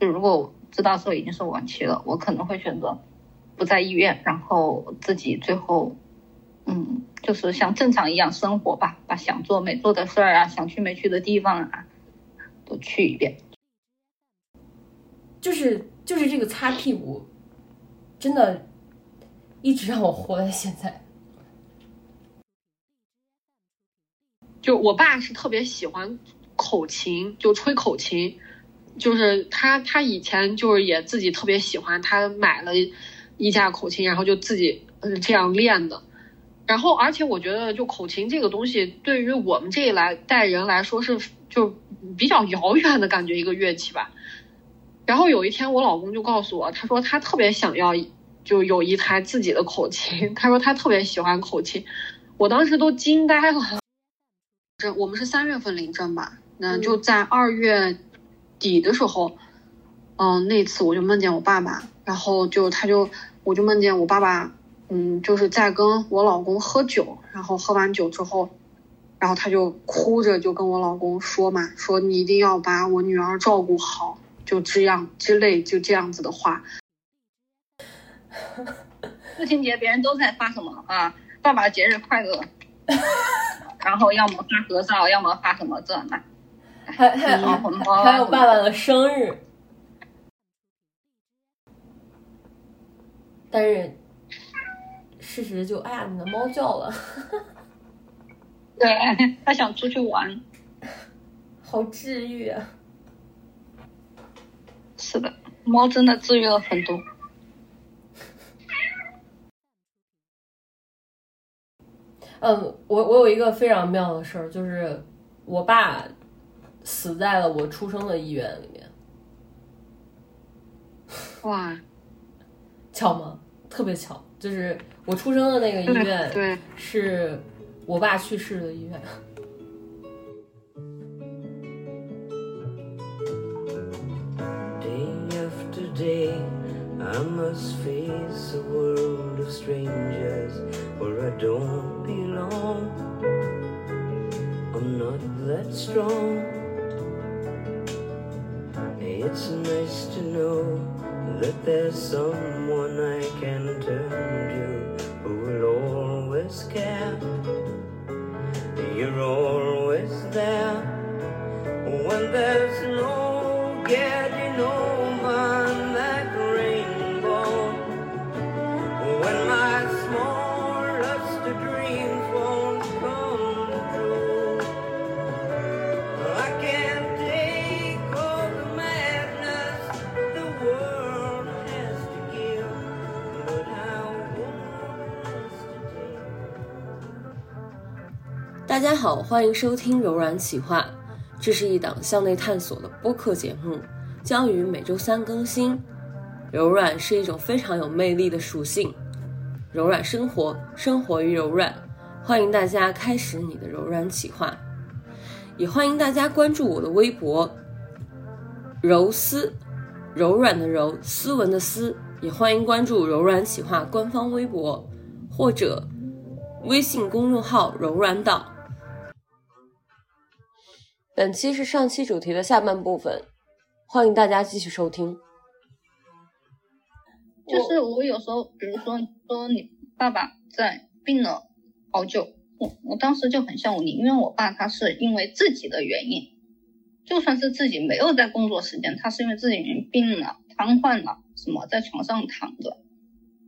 就如果我知道说已经是晚期了，我可能会选择不在医院，然后自己最后，嗯，就是像正常一样生活吧，把想做没做的事儿啊，想去没去的地方啊，都去一遍。就是就是这个擦屁股，真的，一直让我活在现在。就我爸是特别喜欢口琴，就吹口琴，就是他他以前就是也自己特别喜欢，他买了一架口琴，然后就自己嗯这样练的。然后而且我觉得就口琴这个东西，对于我们这一来代人来说是就比较遥远的感觉一个乐器吧。然后有一天我老公就告诉我，他说他特别想要就有一台自己的口琴，他说他特别喜欢口琴，我当时都惊呆了。这我们是三月份领证吧？那就在二月底的时候，嗯，那次我就梦见我爸爸，然后就他就我就梦见我爸爸，嗯，就是在跟我老公喝酒，然后喝完酒之后，然后他就哭着就跟我老公说嘛，说你一定要把我女儿照顾好，就这样之类就这样子的话。父亲节别人都在发什么啊？爸爸节日快乐。然后要么发合照，要么发什么这那，还还还有爸爸的生日，但是事实就哎呀，你的猫叫了，对，它想出去玩，好治愈啊！是的，猫真的治愈了很多。嗯，我我有一个非常妙的事儿，就是我爸死在了我出生的医院里面。哇，巧吗？特别巧，就是我出生的那个医院，对，是我爸去世的医院。I must face a world of strangers where I don't belong. I'm not that strong. It's nice to know that there's someone I can turn to who will always care. You're always there when there's no getting over. “大家好，欢迎收听柔软企划。这是一档向内探索的播客节目，将于每周三更新。柔软是一种非常有魅力的属性。”柔软生活，生活于柔软。欢迎大家开始你的柔软企划，也欢迎大家关注我的微博“柔丝”，柔软的柔，斯文的斯。也欢迎关注柔软企划官方微博或者微信公众号“柔软岛”。本期是上期主题的下半部分，欢迎大家继续收听。就是我有时候，比如说说你爸爸在病了好久，我我当时就很像我宁愿我爸他是因为自己的原因，就算是自己没有在工作时间，他是因为自己病了瘫痪了什么在床上躺着，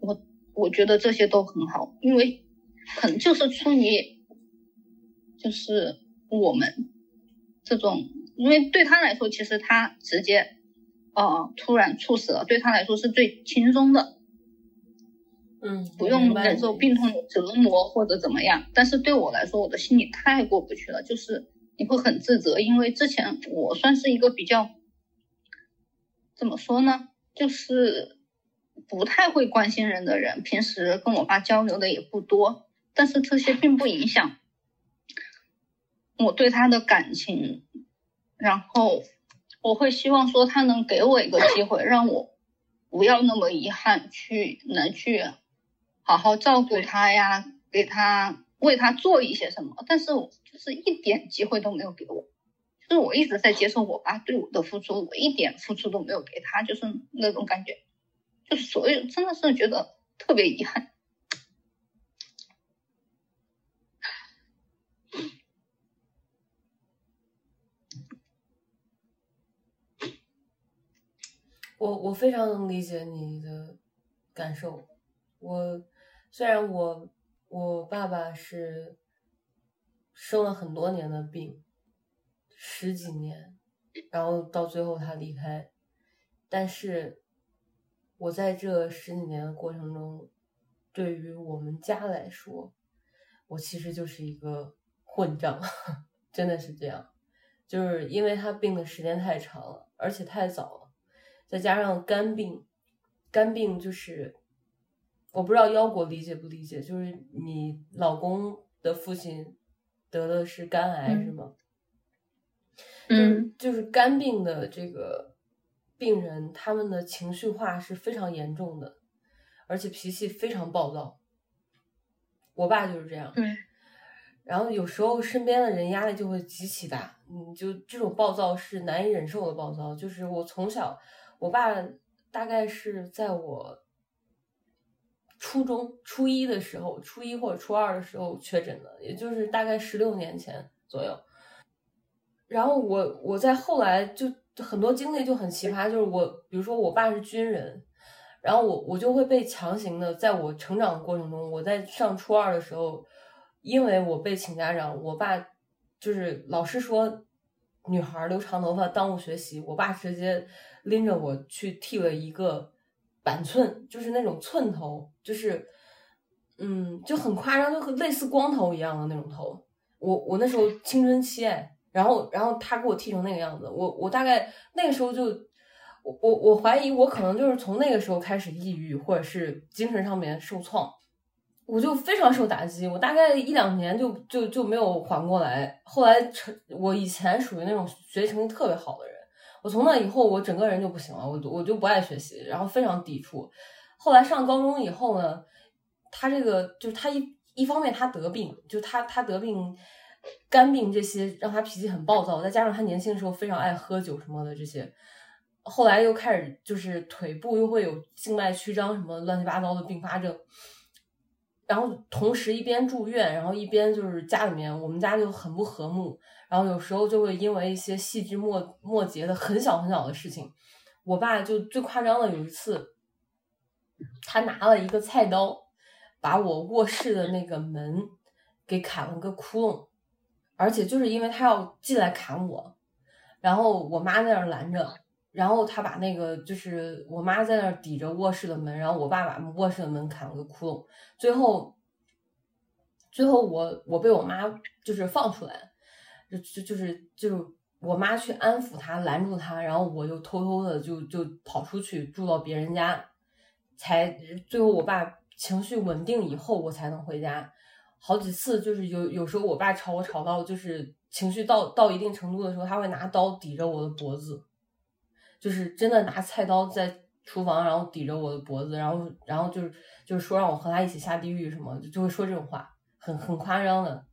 我我觉得这些都很好，因为可能就是出于就是我们这种，因为对他来说，其实他直接。哦，突然猝死了，对他来说是最轻松的，嗯，不用忍受病痛的折磨或者怎么样。但是对我来说，我的心里太过不去了，就是你会很自责，因为之前我算是一个比较怎么说呢，就是不太会关心人的人，平时跟我爸交流的也不多，但是这些并不影响我对他的感情，然后。我会希望说他能给我一个机会，让我不要那么遗憾，去能去好好照顾他呀，给他为他做一些什么。但是就是一点机会都没有给我，就是我一直在接受我爸对我的付出，我一点付出都没有给他，就是那种感觉，就所有真的是觉得特别遗憾。我我非常能理解你的感受。我虽然我我爸爸是生了很多年的病，十几年，然后到最后他离开，但是我在这十几年的过程中，对于我们家来说，我其实就是一个混账，真的是这样，就是因为他病的时间太长了，而且太早。再加上肝病，肝病就是我不知道腰果理解不理解，就是你老公的父亲得的是肝癌是吗？嗯，就是肝病的这个病人，他们的情绪化是非常严重的，而且脾气非常暴躁。我爸就是这样，对。然后有时候身边的人压力就会极其大，嗯，就这种暴躁是难以忍受的暴躁，就是我从小。我爸大概是在我初中初一的时候，初一或者初二的时候确诊的，也就是大概十六年前左右。然后我我在后来就很多经历就很奇葩，就是我比如说我爸是军人，然后我我就会被强行的，在我成长过程中，我在上初二的时候，因为我被请家长，我爸就是老师说女孩留长头发耽误学习，我爸直接。拎着我去剃了一个板寸，就是那种寸头，就是，嗯，就很夸张，就类似光头一样的那种头。我我那时候青春期哎，然后然后他给我剃成那个样子，我我大概那个时候就，我我我怀疑我可能就是从那个时候开始抑郁，或者是精神上面受创，我就非常受打击，我大概一两年就就就没有缓过来。后来成我以前属于那种学习成绩特别好的人。我从那以后，我整个人就不行了，我我就不爱学习，然后非常抵触。后来上高中以后呢，他这个就是他一一方面他得病，就他他得病，肝病这些让他脾气很暴躁，再加上他年轻的时候非常爱喝酒什么的这些，后来又开始就是腿部又会有静脉曲张什么乱七八糟的并发症，然后同时一边住院，然后一边就是家里面我们家就很不和睦。然后有时候就会因为一些细枝末末节的很小很小的事情，我爸就最夸张的有一次，他拿了一个菜刀，把我卧室的那个门给砍了个窟窿，而且就是因为他要进来砍我，然后我妈在那儿拦着，然后他把那个就是我妈在那儿抵着卧室的门，然后我爸把卧室的门砍了个窟窿，最后，最后我我被我妈就是放出来。就就就是就是我妈去安抚他，拦住他，然后我就偷偷的就就跑出去住到别人家，才最后我爸情绪稳定以后，我才能回家。好几次就是有有时候我爸吵我吵到就是情绪到到一定程度的时候，他会拿刀抵着我的脖子，就是真的拿菜刀在厨房然后抵着我的脖子，然后然后就是就是说让我和他一起下地狱什么，就会说这种话，很很夸张的。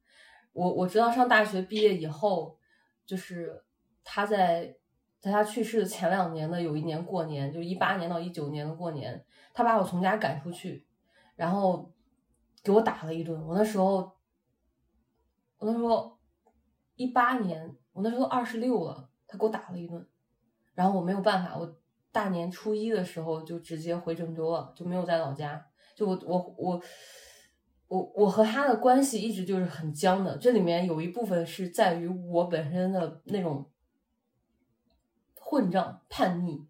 我我直到上大学毕业以后，就是他在在他去世的前两年的有一年过年，就一八年到一九年的过年，他把我从家赶出去，然后给我打了一顿。我那时候，我那时候一八年，我那时候二十六了，他给我打了一顿，然后我没有办法，我大年初一的时候就直接回郑州了，就没有在老家，就我我我。我我我和他的关系一直就是很僵的，这里面有一部分是在于我本身的那种混账叛逆，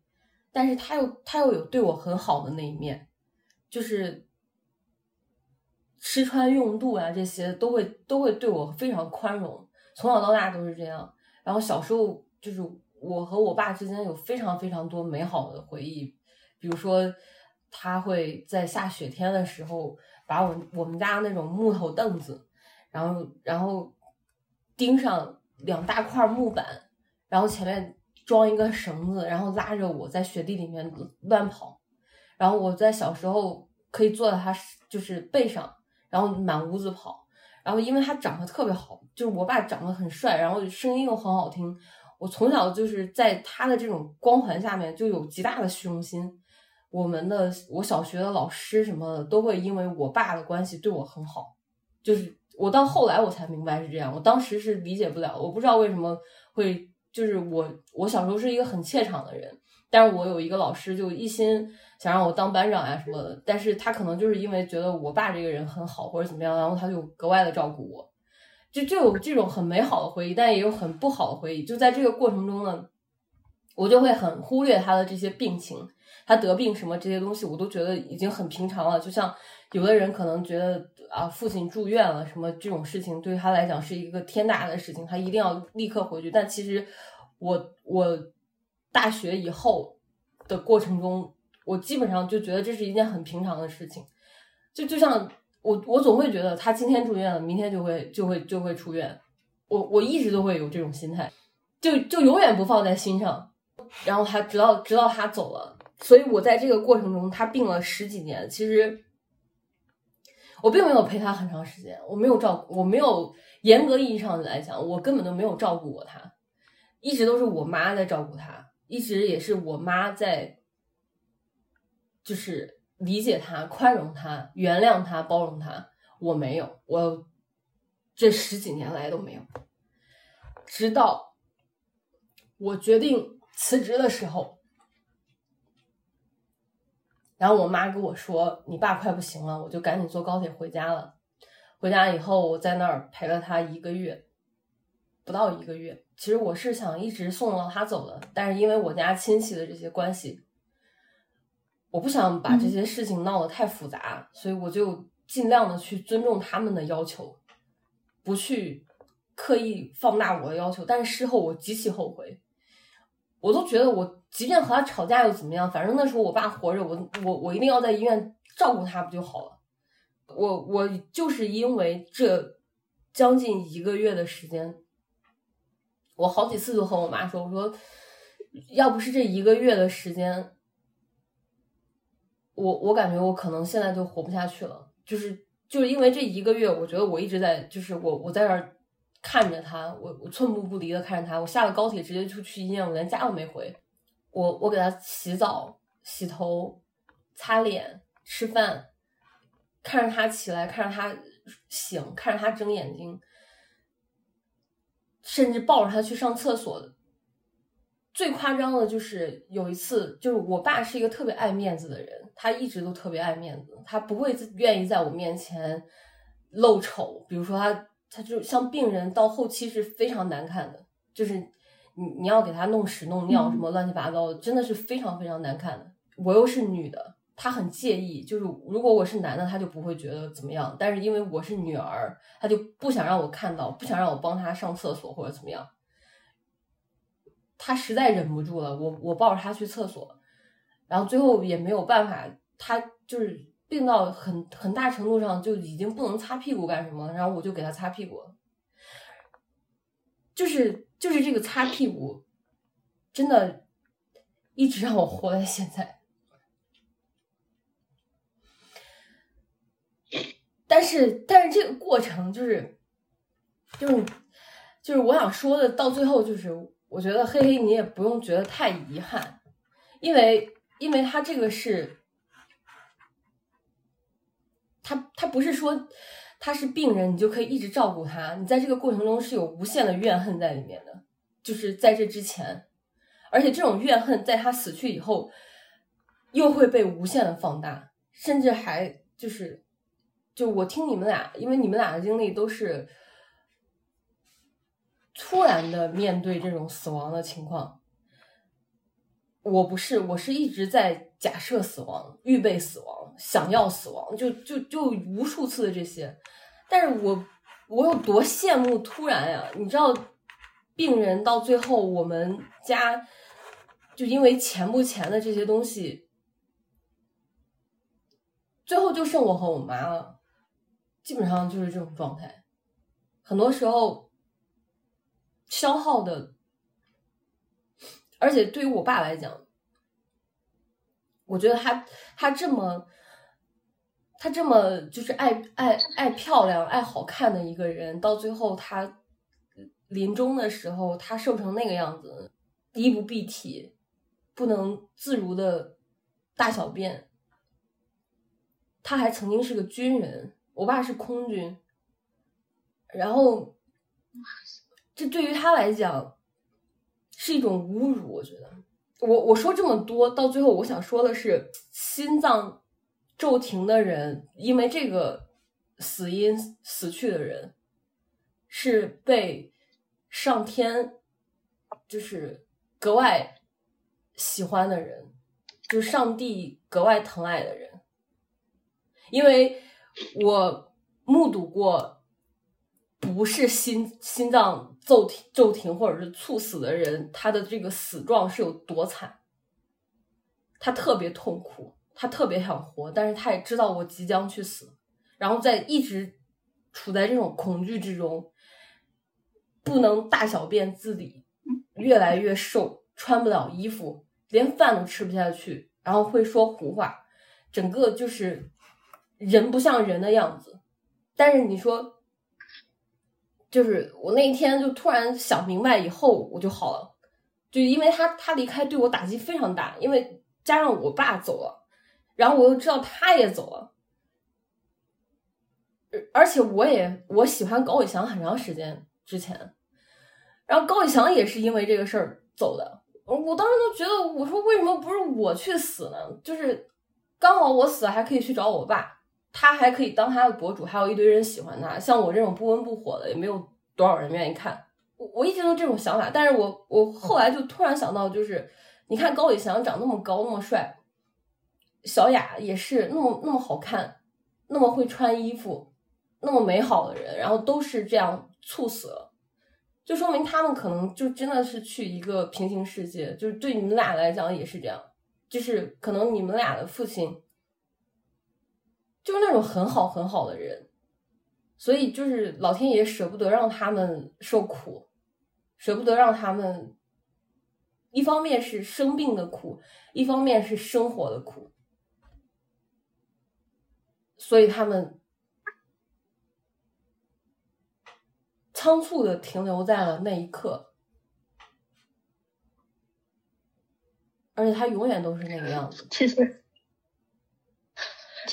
但是他又他又有对我很好的那一面，就是吃穿用度啊这些都会都会对我非常宽容，从小到大都是这样。然后小时候就是我和我爸之间有非常非常多美好的回忆，比如说他会在下雪天的时候。把我我们家那种木头凳子，然后然后钉上两大块木板，然后前面装一个绳子，然后拉着我在雪地里面乱跑。然后我在小时候可以坐在他就是背上，然后满屋子跑。然后因为他长得特别好，就是我爸长得很帅，然后声音又很好听，我从小就是在他的这种光环下面就有极大的虚荣心。我们的我小学的老师什么的都会因为我爸的关系对我很好，就是我到后来我才明白是这样，我当时是理解不了，我不知道为什么会，就是我我小时候是一个很怯场的人，但是我有一个老师就一心想让我当班长啊什么的，但是他可能就是因为觉得我爸这个人很好或者怎么样，然后他就格外的照顾我。就就有这种很美好的回忆，但也有很不好的回忆。就在这个过程中呢，我就会很忽略他的这些病情，他得病什么这些东西，我都觉得已经很平常了。就像有的人可能觉得啊，父亲住院了什么这种事情，对他来讲是一个天大的事情，他一定要立刻回去。但其实我我大学以后的过程中，我基本上就觉得这是一件很平常的事情，就就像。我我总会觉得他今天住院了，明天就会就会就会出院。我我一直都会有这种心态，就就永远不放在心上。然后他直到直到他走了，所以我在这个过程中，他病了十几年，其实我并没有陪他很长时间，我没有照顾，我没有严格意义上来讲，我根本都没有照顾过他，一直都是我妈在照顾他，一直也是我妈在，就是。理解他，宽容他，原谅他，包容他，我没有，我这十几年来都没有。直到我决定辞职的时候，然后我妈跟我说：“你爸快不行了。”我就赶紧坐高铁回家了。回家以后，我在那儿陪了他一个月，不到一个月。其实我是想一直送到他走的，但是因为我家亲戚的这些关系。我不想把这些事情闹得太复杂，所以我就尽量的去尊重他们的要求，不去刻意放大我的要求。但是事后我极其后悔，我都觉得我即便和他吵架又怎么样？反正那时候我爸活着，我我我一定要在医院照顾他不就好了？我我就是因为这将近一个月的时间，我好几次都和我妈说，我说要不是这一个月的时间。我我感觉我可能现在就活不下去了，就是就是因为这一个月，我觉得我一直在，就是我我在那儿看着他，我我寸步不离的看着他，我下了高铁直接就去医院，我连家都没回，我我给他洗澡、洗头、擦脸、吃饭，看着他起来，看着他醒，看着他睁眼睛，甚至抱着他去上厕所。最夸张的就是有一次，就是我爸是一个特别爱面子的人，他一直都特别爱面子，他不会愿意在我面前露丑。比如说他，他就像病人到后期是非常难看的，就是你你要给他弄屎弄尿什么乱七八糟的，真的是非常非常难看的。我又是女的，他很介意，就是如果我是男的，他就不会觉得怎么样，但是因为我是女儿，他就不想让我看到，不想让我帮他上厕所或者怎么样。他实在忍不住了，我我抱着他去厕所，然后最后也没有办法，他就是病到很很大程度上就已经不能擦屁股干什么，然后我就给他擦屁股，就是就是这个擦屁股，真的，一直让我活在现在。但是但是这个过程就是就是就是我想说的，到最后就是。我觉得嘿嘿，你也不用觉得太遗憾，因为因为他这个是，他他不是说他是病人，你就可以一直照顾他，你在这个过程中是有无限的怨恨在里面的，就是在这之前，而且这种怨恨在他死去以后，又会被无限的放大，甚至还就是，就我听你们俩，因为你们俩的经历都是。突然的面对这种死亡的情况，我不是，我是一直在假设死亡、预备死亡、想要死亡，就就就无数次的这些。但是我我有多羡慕突然呀？你知道，病人到最后，我们家就因为钱不钱的这些东西，最后就剩我和我妈了，基本上就是这种状态。很多时候。消耗的，而且对于我爸来讲，我觉得他他这么他这么就是爱爱爱漂亮、爱好看的一个人，到最后他临终的时候，他瘦成那个样子，衣不蔽体，不能自如的大小便。他还曾经是个军人，我爸是空军，然后这对于他来讲是一种侮辱。我觉得，我我说这么多，到最后我想说的是，心脏骤停的人，因为这个死因死去的人，是被。上天就是格外喜欢的人，就是上帝格外疼爱的人，因为我目睹过不是心心脏骤停骤停或者是猝死的人，他的这个死状是有多惨，他特别痛苦，他特别想活，但是他也知道我即将去死，然后在一直处在这种恐惧之中。不能大小便自理，越来越瘦，穿不了衣服，连饭都吃不下去，然后会说胡话，整个就是人不像人的样子。但是你说，就是我那一天就突然想明白以后，我就好了，就因为他他离开对我打击非常大，因为加上我爸走了，然后我又知道他也走了，而且我也我喜欢高以翔很长时间之前。然后高以翔也是因为这个事儿走的，我当时都觉得，我说为什么不是我去死呢？就是刚好我死了还可以去找我爸，他还可以当他的博主，还有一堆人喜欢他。像我这种不温不火的，也没有多少人愿意看。我我一直都这种想法，但是我我后来就突然想到，就是你看高以翔长那么高那么帅，小雅也是那么那么好看，那么会穿衣服，那么美好的人，然后都是这样猝死了。就说明他们可能就真的是去一个平行世界，就是对你们俩来讲也是这样，就是可能你们俩的父亲就是那种很好很好的人，所以就是老天爷舍不得让他们受苦，舍不得让他们，一方面是生病的苦，一方面是生活的苦，所以他们。仓促的停留在了那一刻，而且他永远都是那个样子。其实，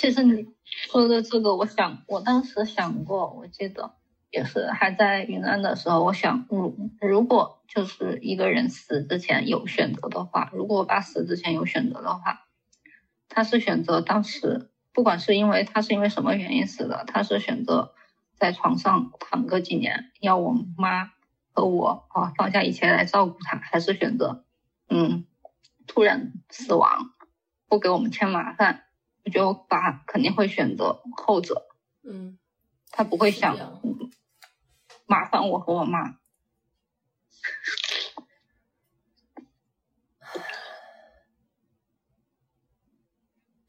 其实你说的这个，我想，我当时想过，我记得也是还在云南的时候，我想，嗯，如果就是一个人死之前有选择的话，如果我爸死之前有选择的话，他是选择当时，不管是因为他是因为什么原因死的，他是选择。在床上躺个几年，要我妈和我啊放下一切来照顾他，还是选择嗯突然死亡，不给我们添麻烦？我觉得我爸肯定会选择后者。嗯，他不会想麻烦我和我妈。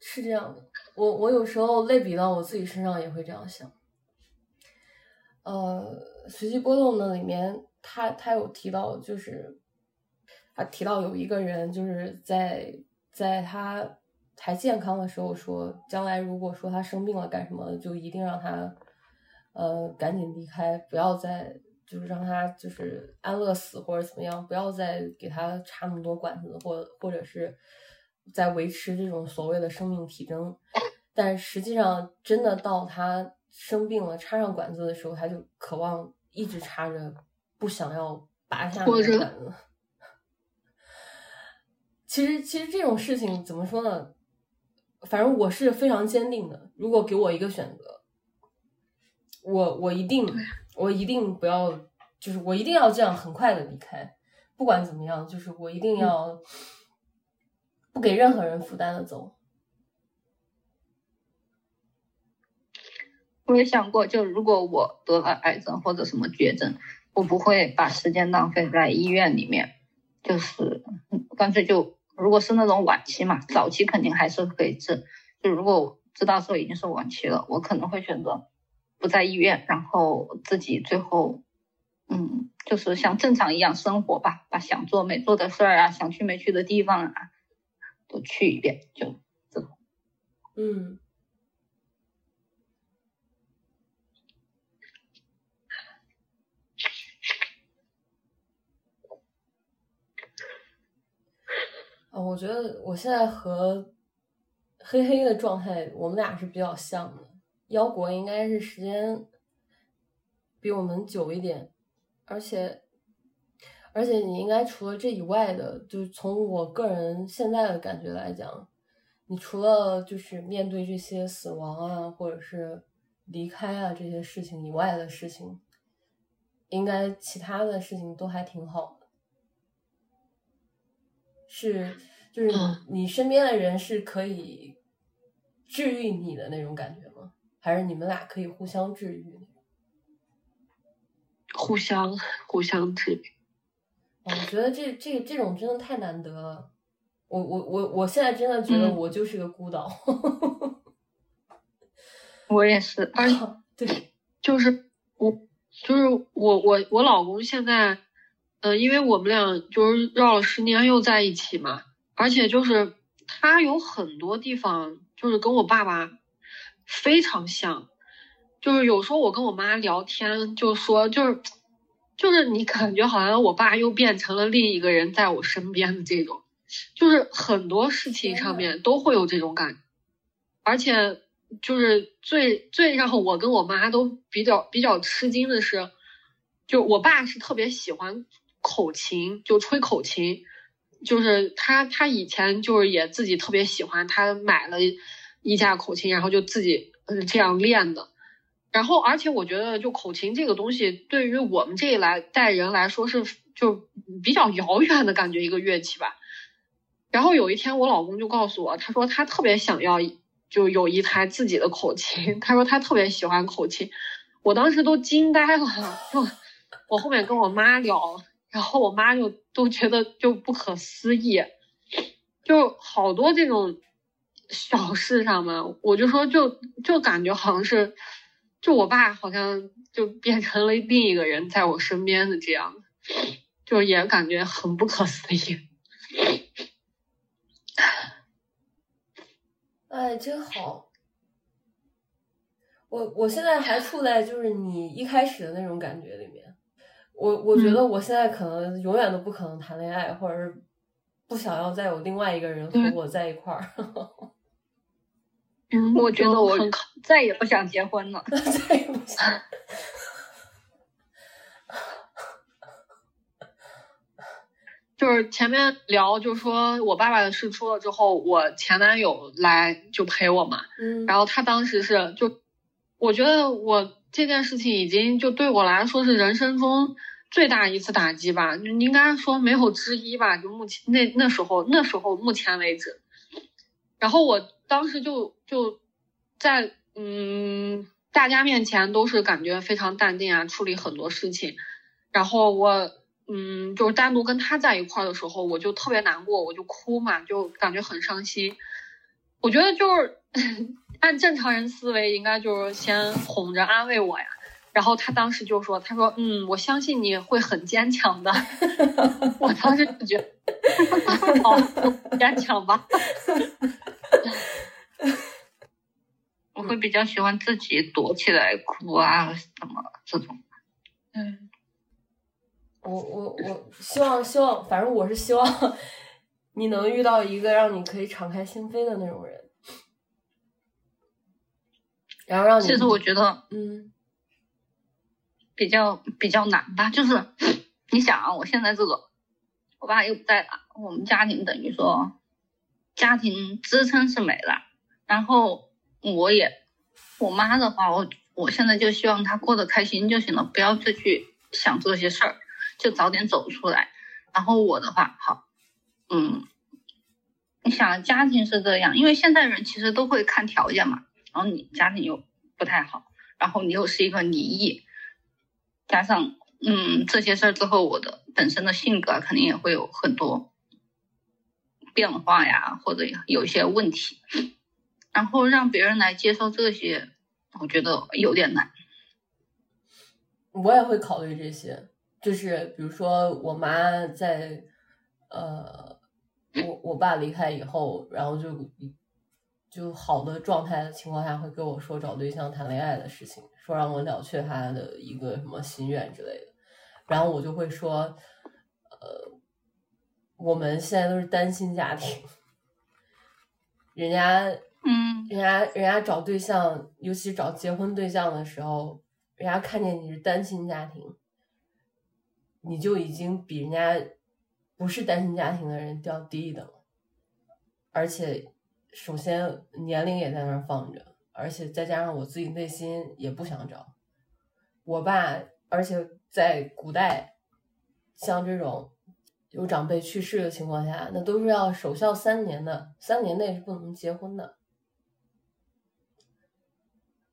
是这样的，我我有时候类比到我自己身上也会这样想。呃，随机波动的里面，他他有提到，就是他提到有一个人，就是在在他还健康的时候说，将来如果说他生病了干什么，就一定让他呃赶紧离开，不要再就是让他就是安乐死或者怎么样，不要再给他插那么多管子，或或者是在维持这种所谓的生命体征，但实际上真的到他。生病了，插上管子的时候，他就渴望一直插着，不想要拔下管子。其实，其实这种事情怎么说呢？反正我是非常坚定的。如果给我一个选择，我我一定，我一定不要，就是我一定要这样很快的离开。不管怎么样，就是我一定要不给任何人负担的走。我也想过，就如果我得了癌症或者什么绝症，我不会把时间浪费在医院里面，就是干脆就，如果是那种晚期嘛，早期肯定还是可以治。就如果知道说已经是晚期了，我可能会选择不在医院，然后自己最后，嗯，就是像正常一样生活吧，把想做没做的事儿啊，想去没去的地方啊，都去一遍，就这，嗯。啊，我觉得我现在和黑黑的状态，我们俩是比较像的。腰果应该是时间比我们久一点，而且而且你应该除了这以外的，就从我个人现在的感觉来讲，你除了就是面对这些死亡啊，或者是离开啊这些事情以外的事情，应该其他的事情都还挺好。是，就是你你身边的人是可以治愈你的那种感觉吗？还是你们俩可以互相治愈？互相互相治愈。我觉得这这这种真的太难得了。我我我我现在真的觉得我就是个孤岛。我也是，而且 对，就是我就是我我我老公现在，嗯，因为我们俩就是绕了十年又在一起嘛，而且就是他有很多地方就是跟我爸爸。非常像，就是有时候我跟我妈聊天，就说就是，就是你感觉好像我爸又变成了另一个人在我身边的这种，就是很多事情上面都会有这种感，而且就是最最让我跟我妈都比较比较吃惊的是，就我爸是特别喜欢口琴，就吹口琴，就是他他以前就是也自己特别喜欢，他买了。一架口琴，然后就自己嗯这样练的，然后而且我觉得就口琴这个东西，对于我们这一来代人来说是就比较遥远的感觉一个乐器吧。然后有一天我老公就告诉我，他说他特别想要就有一台自己的口琴，他说他特别喜欢口琴，我当时都惊呆了，就 我后面跟我妈聊，然后我妈就都觉得就不可思议，就好多这种。小事上嘛，我就说就就感觉好像是，就我爸好像就变成了另一个人在我身边的这样，就也感觉很不可思议。哎，真好。我我现在还处在就是你一开始的那种感觉里面。我我觉得我现在可能永远都不可能谈恋爱，或者是不想要再有另外一个人和我在一块儿。嗯，我觉得我再也不想结婚了，再也不想。就是前面聊，就说我爸爸的事出了之后，我前男友来就陪我嘛。嗯。然后他当时是就，我觉得我这件事情已经就对我来说是人生中最大一次打击吧，应该说没有之一吧。就目前那那时候那时候目前为止，然后我。当时就就在嗯大家面前都是感觉非常淡定啊，处理很多事情。然后我嗯就是单独跟他在一块儿的时候，我就特别难过，我就哭嘛，就感觉很伤心。我觉得就是按正常人思维，应该就是先哄着安慰我呀。然后他当时就说：“他说嗯，我相信你会很坚强的。”我当时就觉得好坚强吧。我会比较喜欢自己躲起来哭啊，什么这种。嗯，我我我希望希望，反正我是希望你能遇到一个让你可以敞开心扉的那种人，然后让你。其实我觉得，嗯，比较比较难吧，就是你想啊，我现在这个，我爸又不在了，我们家庭等于说家庭支撑是没了。然后我也，我妈的话，我我现在就希望她过得开心就行了，不要再去想这些事儿，就早点走出来。然后我的话，好，嗯，你想家庭是这样，因为现在人其实都会看条件嘛。然后你家庭又不太好，然后你又是一个离异，加上嗯这些事儿之后，我的本身的性格肯定也会有很多变化呀，或者有一些问题。然后让别人来接受这些，我觉得有点难。我也会考虑这些，就是比如说我妈在，呃，我我爸离开以后，然后就就好的状态的情况下，会跟我说找对象谈恋爱的事情，说让我了却他的一个什么心愿之类的，然后我就会说，呃，我们现在都是单亲家庭，人家，嗯，人家，人家找对象，尤其找结婚对象的时候，人家看见你是单亲家庭，你就已经比人家不是单亲家庭的人掉低一等，而且，首先年龄也在那儿放着，而且再加上我自己内心也不想找，我爸，而且在古代，像这种。有长辈去世的情况下，那都是要守孝三年的，三年内是不能结婚的。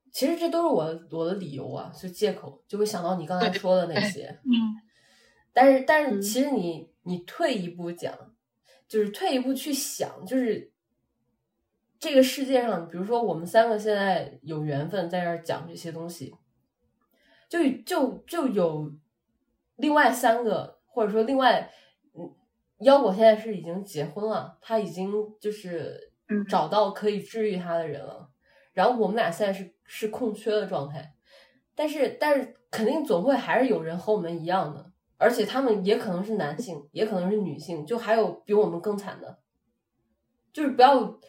其实这都是我我的理由啊，就借口，就会想到你刚才说的那些。嗯。但是，但是，其实你你退一步讲，就是退一步去想，就是这个世界上，比如说我们三个现在有缘分在这儿讲这些东西，就就就有另外三个，或者说另外。嗯腰果现在是已经结婚了，他已经就是找到可以治愈他的人了。然后我们俩现在是是空缺的状态，但是但是肯定总会还是有人和我们一样的，而且他们也可能是男性，也可能是女性，就还有比我们更惨的。就是不要，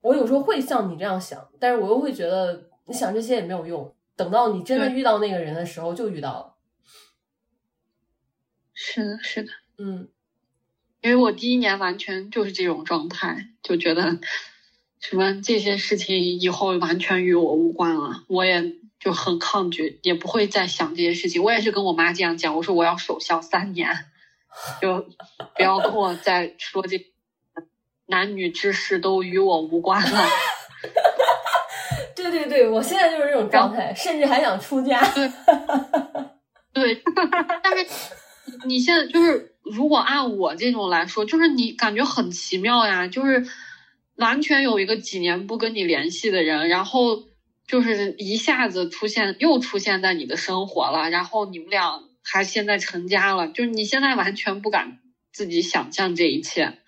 我有时候会像你这样想，但是我又会觉得你想这些也没有用。等到你真的遇到那个人的时候，就遇到了。是的，是的，嗯。因为我第一年完全就是这种状态，就觉得什么这些事情以后完全与我无关了，我也就很抗拒，也不会再想这些事情。我也是跟我妈这样讲，我说我要守孝三年，就不要跟我再说这男女之事都与我无关了。对对对，我现在就是这种状态，甚至还想出家。对，对，但是你现在就是。如果按我这种来说，就是你感觉很奇妙呀，就是完全有一个几年不跟你联系的人，然后就是一下子出现，又出现在你的生活了，然后你们俩还现在成家了，就是你现在完全不敢自己想象这一切，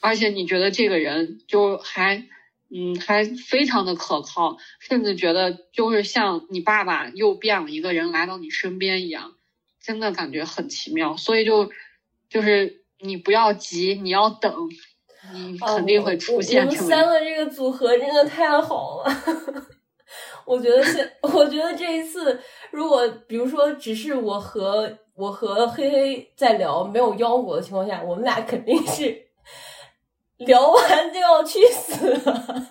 而且你觉得这个人就还嗯还非常的可靠，甚至觉得就是像你爸爸又变了一个人来到你身边一样，真的感觉很奇妙，所以就。就是你不要急，你要等，你肯定会出现。我们三个这个组合真的太好了，我觉得现，我觉得这一次，如果比如说只是我和我和黑黑在聊，没有腰果的情况下，我们俩肯定是聊完就要去死了。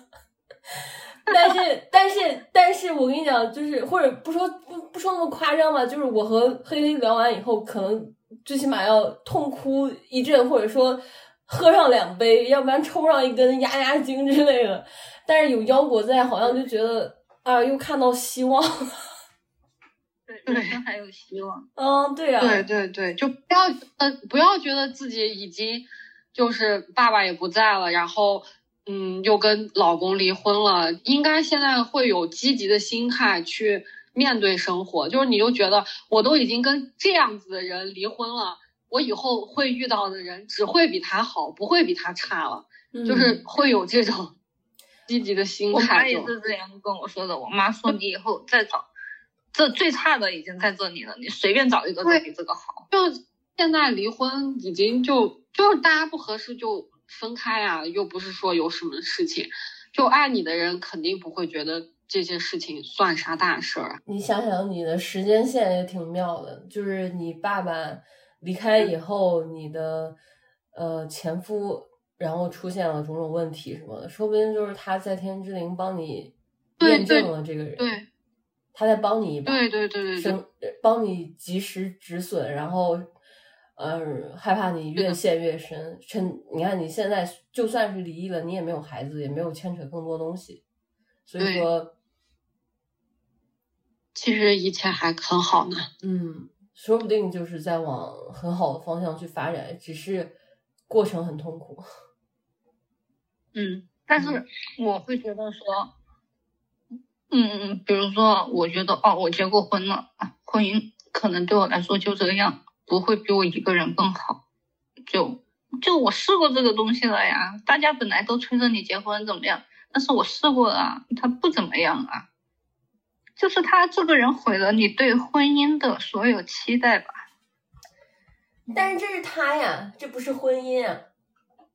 但是，但是，但是我跟你讲，就是或者不说不不说那么夸张吧，就是我和黑黑聊完以后，可能。最起码要痛哭一阵，或者说喝上两杯，要不然抽上一根压压惊之类的。但是有腰果在，好像就觉得啊，又看到希望。对，人 生还有希望。嗯，对啊。对对对，就不要呃，不要觉得自己已经就是爸爸也不在了，然后嗯，又跟老公离婚了，应该现在会有积极的心态去。面对生活，就是你就觉得我都已经跟这样子的人离婚了，我以后会遇到的人只会比他好，不会比他差了，就是会有这种积极的心态。我妈也是这样跟我说的。我妈说你以后再找，这最差的已经在这里了，你随便找一个都比这个好。就现在离婚已经就就是大家不合适就分开啊，又不是说有什么事情，就爱你的人肯定不会觉得。这些事情算啥大事儿啊？你想想，你的时间线也挺妙的，就是你爸爸离开以后，你的呃前夫，然后出现了种种问题什么的，说不定就是他在天之灵帮你验证了这个人，对，他在帮你一把，对对对对，生帮你及时止损，然后嗯，害怕你越陷越深。趁你看你现在就算是离异了，你也没有孩子，也没有牵扯更多东西，所以说。其实一切还很好呢，嗯，说不定就是在往很好的方向去发展，只是过程很痛苦。嗯，但是我会觉得说，嗯嗯，比如说，我觉得哦，我结过婚了，婚姻可能对我来说就这样，不会比我一个人更好。就就我试过这个东西了呀，大家本来都催着你结婚怎么样，但是我试过了，他不怎么样啊。就是他这个人毁了你对婚姻的所有期待吧？但是这是他呀，这不是婚姻啊。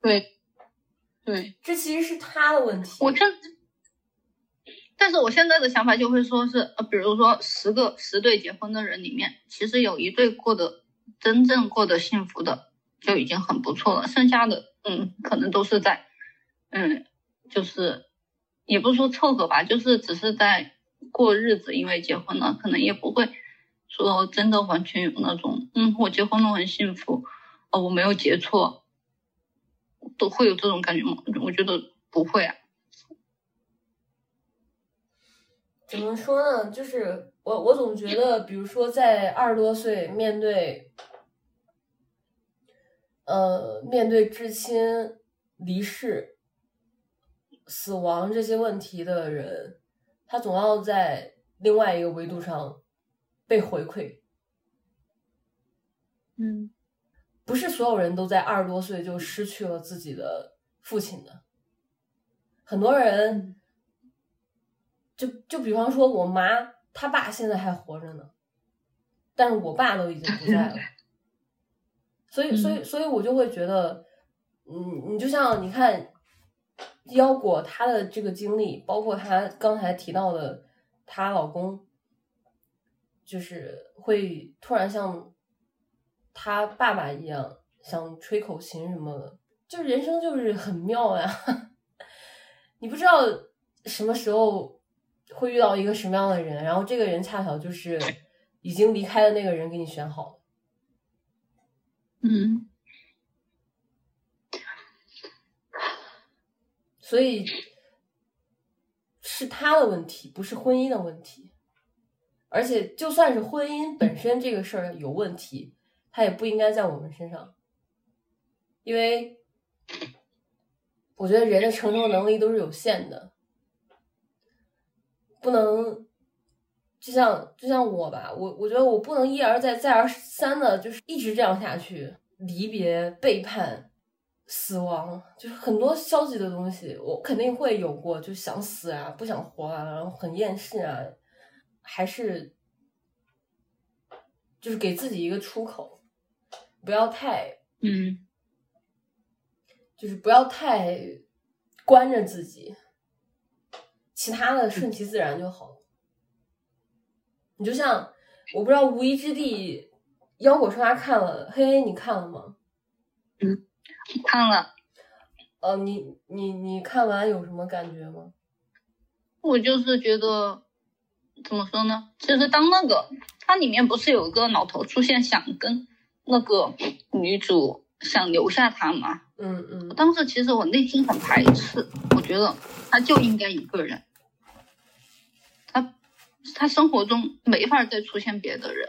对，对，这其实是他的问题。我这，但是我现在的想法就会说是，呃，比如说十个十对结婚的人里面，其实有一对过得真正过得幸福的，就已经很不错了。剩下的，嗯，可能都是在，嗯，就是也不是说凑合吧，就是只是在过日子，因为结婚了，可能也不会。说真的，完全有那种，嗯，我结婚了很幸福，哦，我没有结错，都会有这种感觉吗？我觉得不会啊。怎么说呢？就是我，我总觉得，比如说在二十多岁面对，呃，面对至亲离世、死亡这些问题的人，他总要在另外一个维度上。被回馈，嗯，不是所有人都在二十多岁就失去了自己的父亲的，很多人，就就比方说我妈，她爸现在还活着呢，但是我爸都已经不在了，所以所以所以我就会觉得，嗯，你就像你看，腰果她的这个经历，包括她刚才提到的她老公。就是会突然像他爸爸一样想吹口琴什么的，就人生就是很妙呀。你不知道什么时候会遇到一个什么样的人，然后这个人恰巧就是已经离开的那个人给你选好了。嗯，所以是他的问题，不是婚姻的问题。而且，就算是婚姻本身这个事儿有问题，它也不应该在我们身上，因为我觉得人的承受能力都是有限的，不能就像就像我吧，我我觉得我不能一而再再而三的，就是一直这样下去，离别、背叛、死亡，就是很多消极的东西，我肯定会有过，就想死啊，不想活啊，然后很厌世啊。还是就是给自己一个出口，不要太嗯，就是不要太关着自己，其他的顺其自然就好了。你就像我不知道《无依之地》，腰果说他看了，嘿嘿，你看了吗？嗯，看了。呃，你你你看完有什么感觉吗？我就是觉得。怎么说呢？其实当那个它里面不是有一个老头出现，想跟那个女主想留下他吗？嗯嗯。当时其实我内心很排斥，我觉得他就应该一个人，他生活中没法再出现别的人，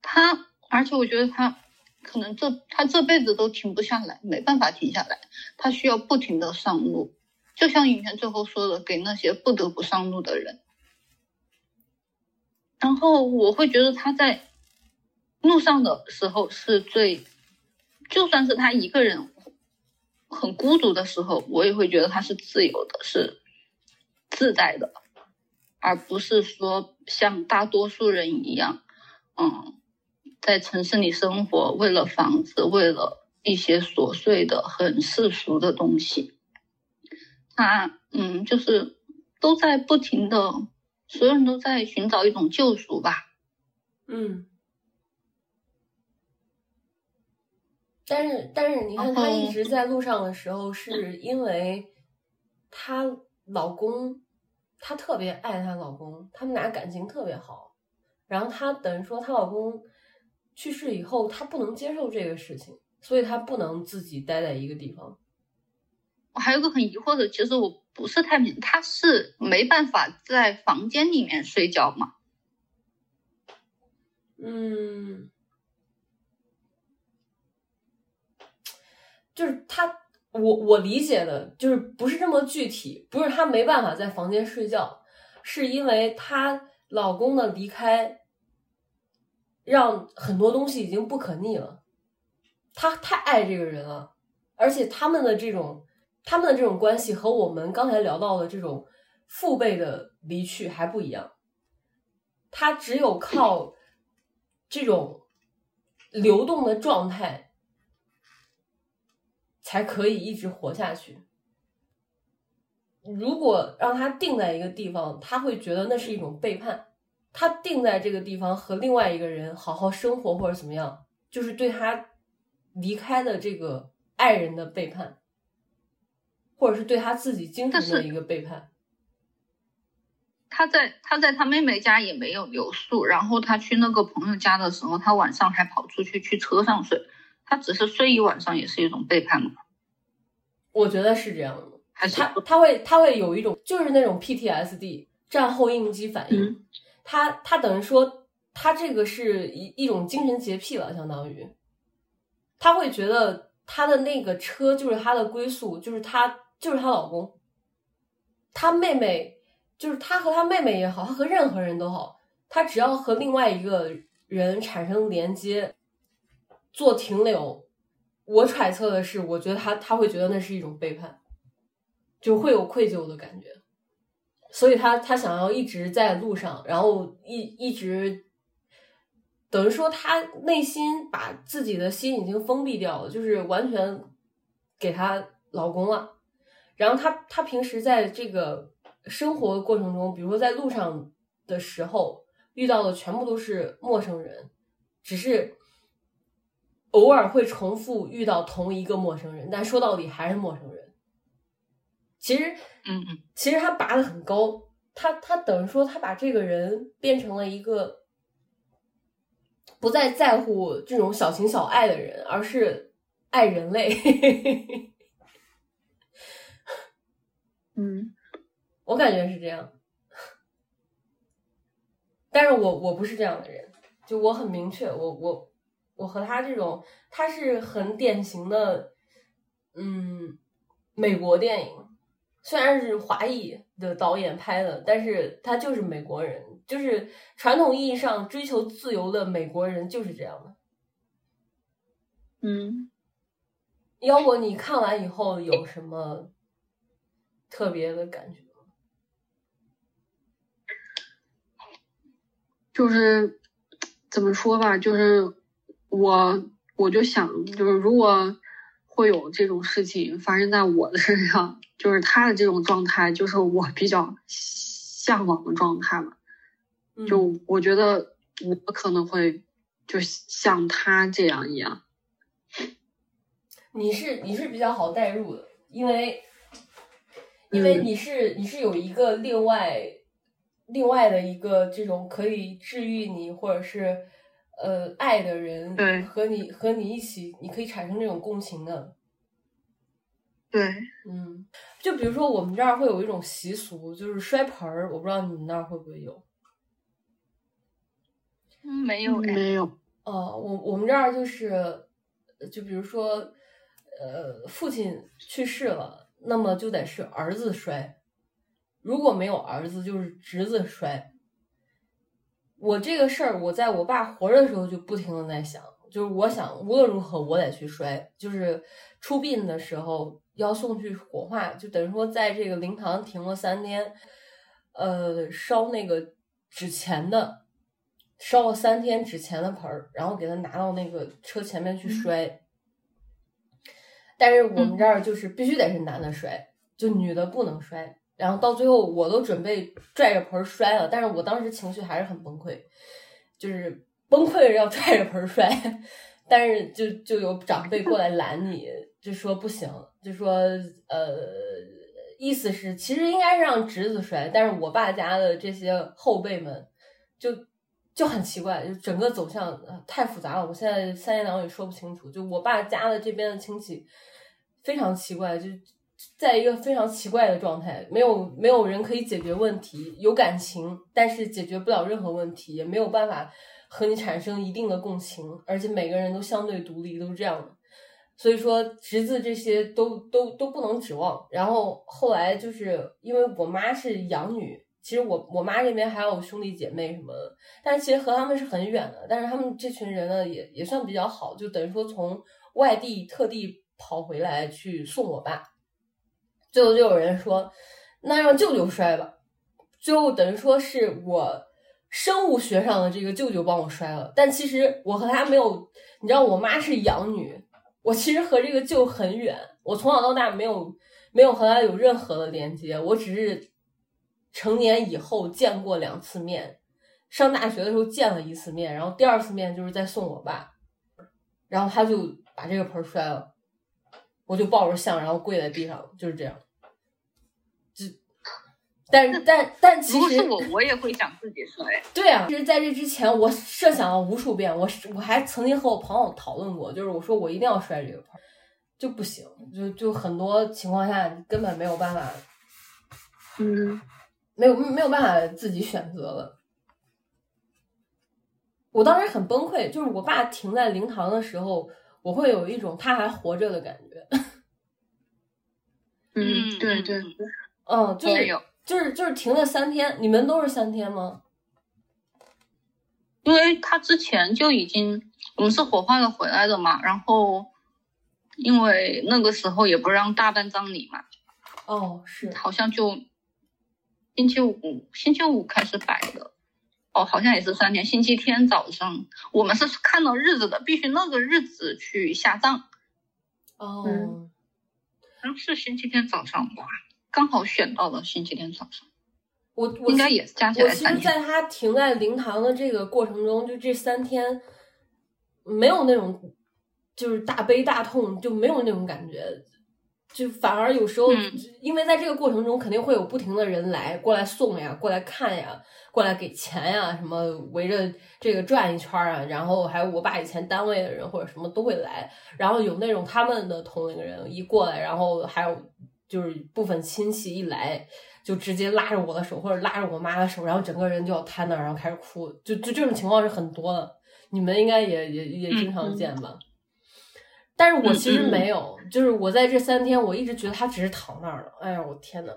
他而且我觉得他可能这他这辈子都停不下来，没办法停下来，他需要不停的上路，就像影片最后说的，给那些不得不上路的人。然后我会觉得他在路上的时候是最，就算是他一个人很孤独的时候，我也会觉得他是自由的，是自在的，而不是说像大多数人一样，嗯，在城市里生活，为了房子，为了一些琐碎的、很世俗的东西，他嗯，就是都在不停的。所有人都在寻找一种救赎吧，嗯，但是但是你看，她一直在路上的时候，是因为她老公，她特别爱她老公，他们俩感情特别好，然后她等于说她老公去世以后，她不能接受这个事情，所以她不能自己待在一个地方。我还有个很疑惑的，其实我不是太明，她是没办法在房间里面睡觉吗？嗯，就是他，我我理解的就是不是这么具体，不是她没办法在房间睡觉，是因为她老公的离开，让很多东西已经不可逆了，她太爱这个人了，而且他们的这种。他们的这种关系和我们刚才聊到的这种父辈的离去还不一样，他只有靠这种流动的状态才可以一直活下去。如果让他定在一个地方，他会觉得那是一种背叛。他定在这个地方和另外一个人好好生活或者怎么样，就是对他离开的这个爱人的背叛，或者是对他自己精神的一个背叛。他在他在他妹妹家也没有留宿，然后他去那个朋友家的时候，他晚上还跑出去去车上睡，他只是睡一晚上也是一种背叛吗？我觉得是这样的，还是他他会他会有一种就是那种 PTSD 战后应激反应。他他等于说，他这个是一一种精神洁癖了，相当于，他会觉得他的那个车就是他的归宿，就是他就是她老公，他妹妹就是他和他妹妹也好，他和任何人都好，他只要和另外一个人产生连接，做停留，我揣测的是，我觉得他他会觉得那是一种背叛，就会有愧疚的感觉。所以他他想要一直在路上，然后一一直等于说他内心把自己的心已经封闭掉了，就是完全给他老公了。然后他他平时在这个生活过程中，比如说在路上的时候遇到的全部都是陌生人，只是偶尔会重复遇到同一个陌生人，但说到底还是陌生人。其实。嗯嗯，其实他拔的很高，他他等于说他把这个人变成了一个不再在乎这种小情小爱的人，而是爱人类。嗯，我感觉是这样，但是我我不是这样的人，就我很明确，我我我和他这种，他是很典型的，嗯，美国电影。虽然是华裔的导演拍的，但是他就是美国人，就是传统意义上追求自由的美国人就是这样的。嗯，要不你看完以后有什么特别的感觉吗？就是怎么说吧，就是我我就想，就是如果会有这种事情发生在我的身上。就是他的这种状态，就是我比较向往的状态嘛。就我觉得我可能会就像他这样一样。你是你是比较好代入的，因为因为你是你是有一个另外另外的一个这种可以治愈你或者是呃爱的人，对，和你和你一起，你可以产生这种共情的。对，嗯，就比如说我们这儿会有一种习俗，就是摔盆儿，我不知道你们那儿会不会有。嗯，没有，没有。哦，我我们这儿就是，就比如说，呃，父亲去世了，那么就得是儿子摔，如果没有儿子，就是侄子摔。我这个事儿，我在我爸活着的时候就不停的在想，就是我想无论如何我得去摔，就是出殡的时候。要送去火化，就等于说在这个灵堂停了三天，呃，烧那个纸钱的，烧了三天纸钱的盆儿，然后给他拿到那个车前面去摔。但是我们这儿就是必须得是男的摔，就女的不能摔。然后到最后我都准备拽着盆摔了，但是我当时情绪还是很崩溃，就是崩溃着要拽着盆摔，但是就就有长辈过来拦你。就说不行，就说呃，意思是其实应该是让侄子摔，但是我爸家的这些后辈们就就很奇怪，就整个走向太复杂了，我现在三言两语说不清楚。就我爸家的这边的亲戚非常奇怪，就在一个非常奇怪的状态，没有没有人可以解决问题，有感情，但是解决不了任何问题，也没有办法和你产生一定的共情，而且每个人都相对独立，都是这样的。所以说，侄子这些都都都不能指望。然后后来就是因为我妈是养女，其实我我妈这边还有兄弟姐妹什么的，但是其实和他们是很远的。但是他们这群人呢，也也算比较好，就等于说从外地特地跑回来去送我爸。最后就有人说，那让舅舅摔吧。最后等于说是我生物学上的这个舅舅帮我摔了，但其实我和他没有，你知道，我妈是养女，我其实和这个舅很远，我从小到大没有没有和他有任何的连接，我只是成年以后见过两次面，上大学的时候见了一次面，然后第二次面就是在送我爸，然后他就把这个盆摔了，我就抱着像，然后跪在地上，就是这样。但但但其实，如果是我，我也会想自己摔。对啊，其实在这之前，我设想了无数遍，我我还曾经和我朋友讨论过，就是我说我一定要摔这个盆，就不行，就就很多情况下根本没有办法，嗯，没有没有办法自己选择了。我当时很崩溃，就是我爸停在灵堂的时候，我会有一种他还活着的感觉。嗯，对对，嗯，就是有。就是就是停了三天，你们都是三天吗？因为他之前就已经，我们是火化了回来的嘛，然后因为那个时候也不让大办葬礼嘛。哦，是，好像就星期五，星期五开始摆的。哦，好像也是三天，星期天早上，我们是看到日子的，必须那个日子去下葬。哦，好像是星期天早上吧。刚好选到了星期天早上，我我应该也是加起来我其实在他停在灵堂的这个过程中，就这三天没有那种就是大悲大痛，就没有那种感觉，就反而有时候，因为在这个过程中肯定会有不停的人来过来送呀，过来看呀，过来给钱呀，什么围着这个转一圈啊，然后还有我爸以前单位的人或者什么都会来，然后有那种他们的同龄人一过来，然后还有。就是部分亲戚一来，就直接拉着我的手或者拉着我妈的手，然后整个人就要瘫那儿，然后开始哭。就就这种情况是很多的，你们应该也也也经常见吧？但是我其实没有，就是我在这三天，我一直觉得他只是躺那儿了。哎呀，我天呐，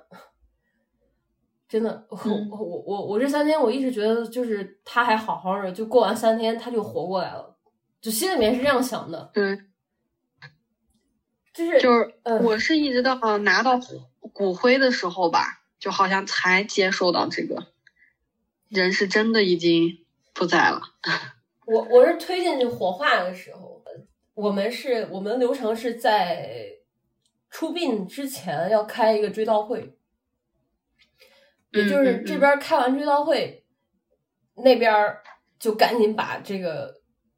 真的，我我我我这三天我一直觉得就是他还好好的，就过完三天他就活过来了，就心里面是这样想的。对。就是就是，我是一直到拿到骨灰的时候吧，就好像才接受到这个人是真的已经不在了。我我是推进去火化的时候，我们是我们流程是在出殡之前要开一个追悼会，也就是这边开完追悼会，那边就赶紧把这个。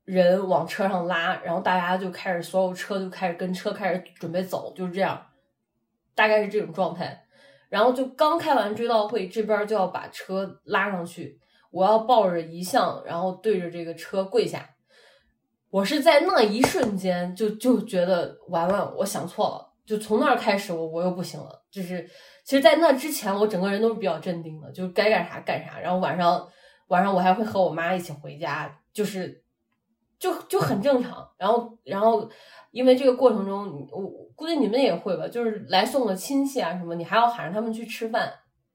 人往车上拉，然后大家就开始，所有车就开始跟车开始准备走，就是这样，大概是这种状态。然后就刚开完追悼会，这边就要把车拉上去，我要抱着遗像，然后对着这个车跪下。我是在那一瞬间就就觉得完了，我想错了。就从那儿开始，我我又不行了。就是其实，在那之前，我整个人都是比较镇定的，就是该干啥干啥。然后晚上晚上我还会和我妈一起回家，就是。就就很正常，然后然后，因为这个过程中，我估计你们也会吧，就是来送个亲戚啊什么，你还要喊着他们去吃饭，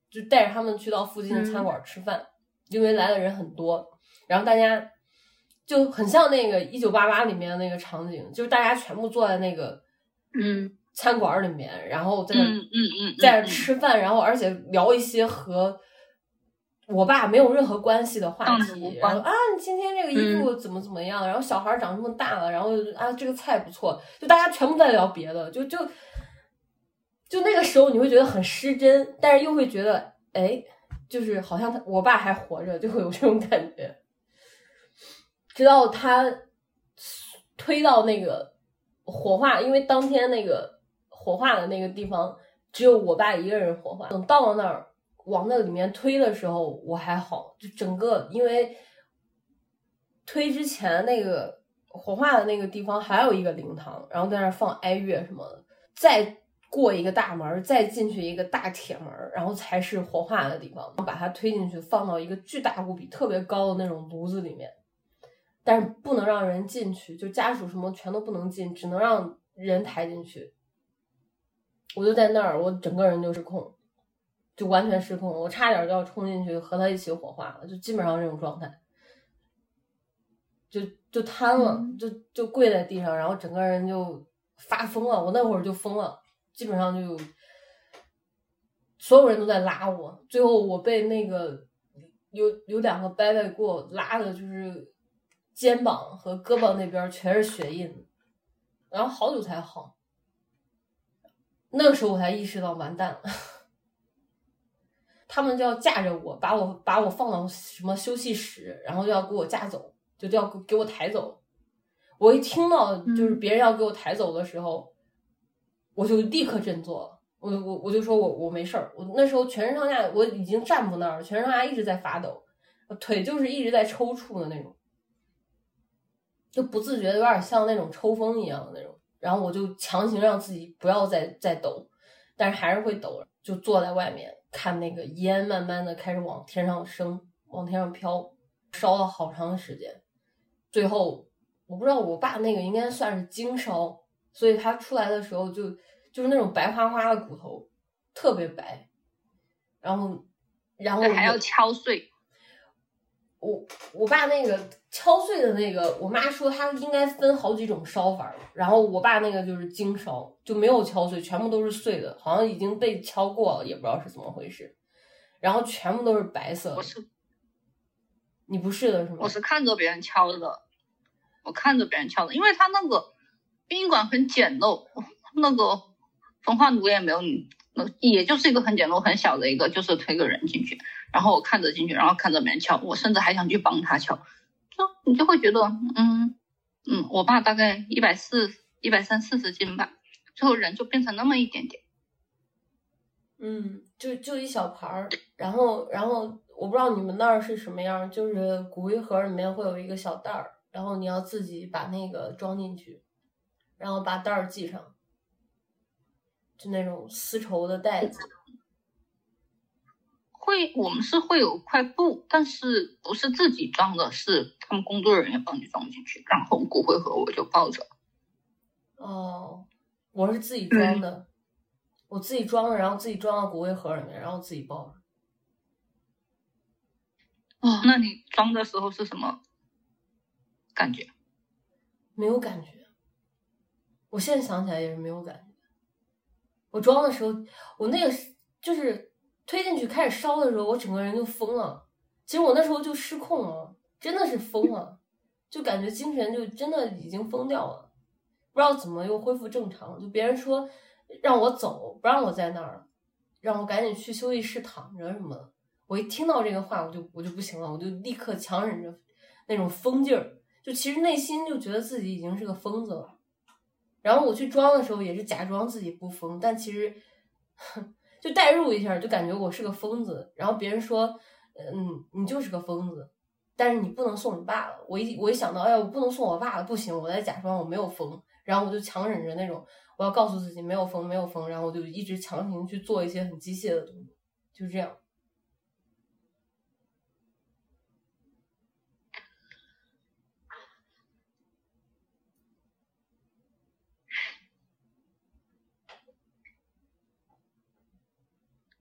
就带着他们去到附近的餐馆吃饭，因为来的人很多，然后大家就很像那个一九八八里面的那个场景，就是大家全部坐在那个嗯餐馆里面，然后在嗯嗯嗯在吃饭，然后而且聊一些和。我爸没有任何关系的话题，然后啊，你今天这个衣服怎么怎么样？然后小孩长这么大了，然后啊，这个菜不错，就大家全部在聊别的，就就就那个时候你会觉得很失真，但是又会觉得哎，就是好像他我爸还活着，就会有这种感觉。直到他推到那个火化，因为当天那个火化的那个地方只有我爸一个人火化，等到了那儿。往那里面推的时候我还好，就整个因为推之前那个火化的那个地方还有一个灵堂，然后在那放哀乐什么的，再过一个大门，再进去一个大铁门，然后才是火化的地方。把它推进去，放到一个巨大无比、特别高的那种炉子里面，但是不能让人进去，就家属什么全都不能进，只能让人抬进去。我就在那儿，我整个人就失控。就完全失控，我差点就要冲进去和他一起火化了，就基本上这种状态，就就瘫了，就就跪在地上，然后整个人就发疯了。我那会儿就疯了，基本上就所有人都在拉我，最后我被那个有有两个伯伯给我拉的，就是肩膀和胳膊那边全是血印，然后好久才好。那个时候我才意识到完蛋了，他们就要架着我，把我把我放到什么休息室，然后就要给我架走，就就要给我抬走。我一听到就是别人要给我抬走的时候，我就立刻振作了。我我我就说我我没事儿。我那时候全身上下我已经站不那儿了，全身上下一直在发抖，腿就是一直在抽搐的那种，就不自觉的有点像那种抽风一样的那种。然后我就强行让自己不要再再抖，但是还是会抖，就坐在外面看那个烟慢慢的开始往天上升，往天上飘，烧了好长时间。最后我不知道我爸那个应该算是精烧，所以他出来的时候就就是那种白花花的骨头，特别白。然后，然后还要敲碎。我我爸那个敲碎的那个，我妈说它应该分好几种烧法，然后我爸那个就是精烧，就没有敲碎，全部都是碎的，好像已经被敲过了，也不知道是怎么回事。然后全部都是白色。我是，你不是的是吗？我是看着别人敲的，我看着别人敲的，因为他那个殡仪馆很简陋，那个焚化炉也没有，那也就是一个很简陋很小的一个，就是推个人进去。然后我看着进去，然后看着别人敲，我甚至还想去帮他敲，你就会觉得，嗯嗯，我爸大概一百四、一百三四十斤吧，最后人就变成那么一点点，嗯，就就一小盘儿，然后然后我不知道你们那儿是什么样，就是骨灰盒里面会有一个小袋儿，然后你要自己把那个装进去，然后把袋儿系上，就那种丝绸的袋子。会，我们是会有块布，但是不是自己装的，是他们工作人员帮你装进去，然后骨灰盒我就抱着。哦，我是自己装的，我自己装的，然后自己装到骨灰盒里面，然后自己抱着。哦，那你装的时候是什么感觉？没有感觉。我现在想起来也是没有感觉。我装的时候，我那个就是。推进去开始烧的时候，我整个人就疯了。其实我那时候就失控了，真的是疯了，就感觉精神就真的已经疯掉了，不知道怎么又恢复正常。就别人说让我走，不让我在那儿，让我赶紧去休息室躺着什么的。我一听到这个话，我就我就不行了，我就立刻强忍着那种疯劲儿，就其实内心就觉得自己已经是个疯子了。然后我去装的时候，也是假装自己不疯，但其实。就代入一下，就感觉我是个疯子。然后别人说，嗯，你就是个疯子，但是你不能送你爸了。我一我一想到，哎呀，我不能送我爸了，不行，我在假装我没有疯。然后我就强忍着那种，我要告诉自己没有疯，没有疯。然后我就一直强行去做一些很机械的动作，就这样。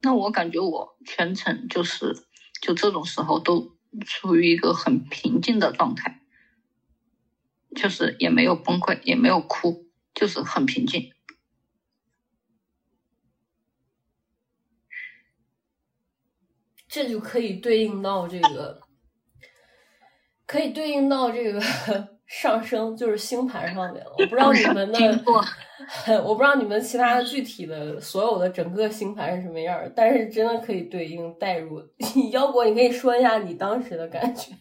那我感觉我全程就是，就这种时候都处于一个很平静的状态，就是也没有崩溃，也没有哭，就是很平静。这就可以对应到这个，可以对应到这个。上升就是星盘上面了，我不知道你们的，我不知道你们其他的具体的所有的整个星盘是什么样但是真的可以对应代入。腰果，你可以说一下你当时的感觉。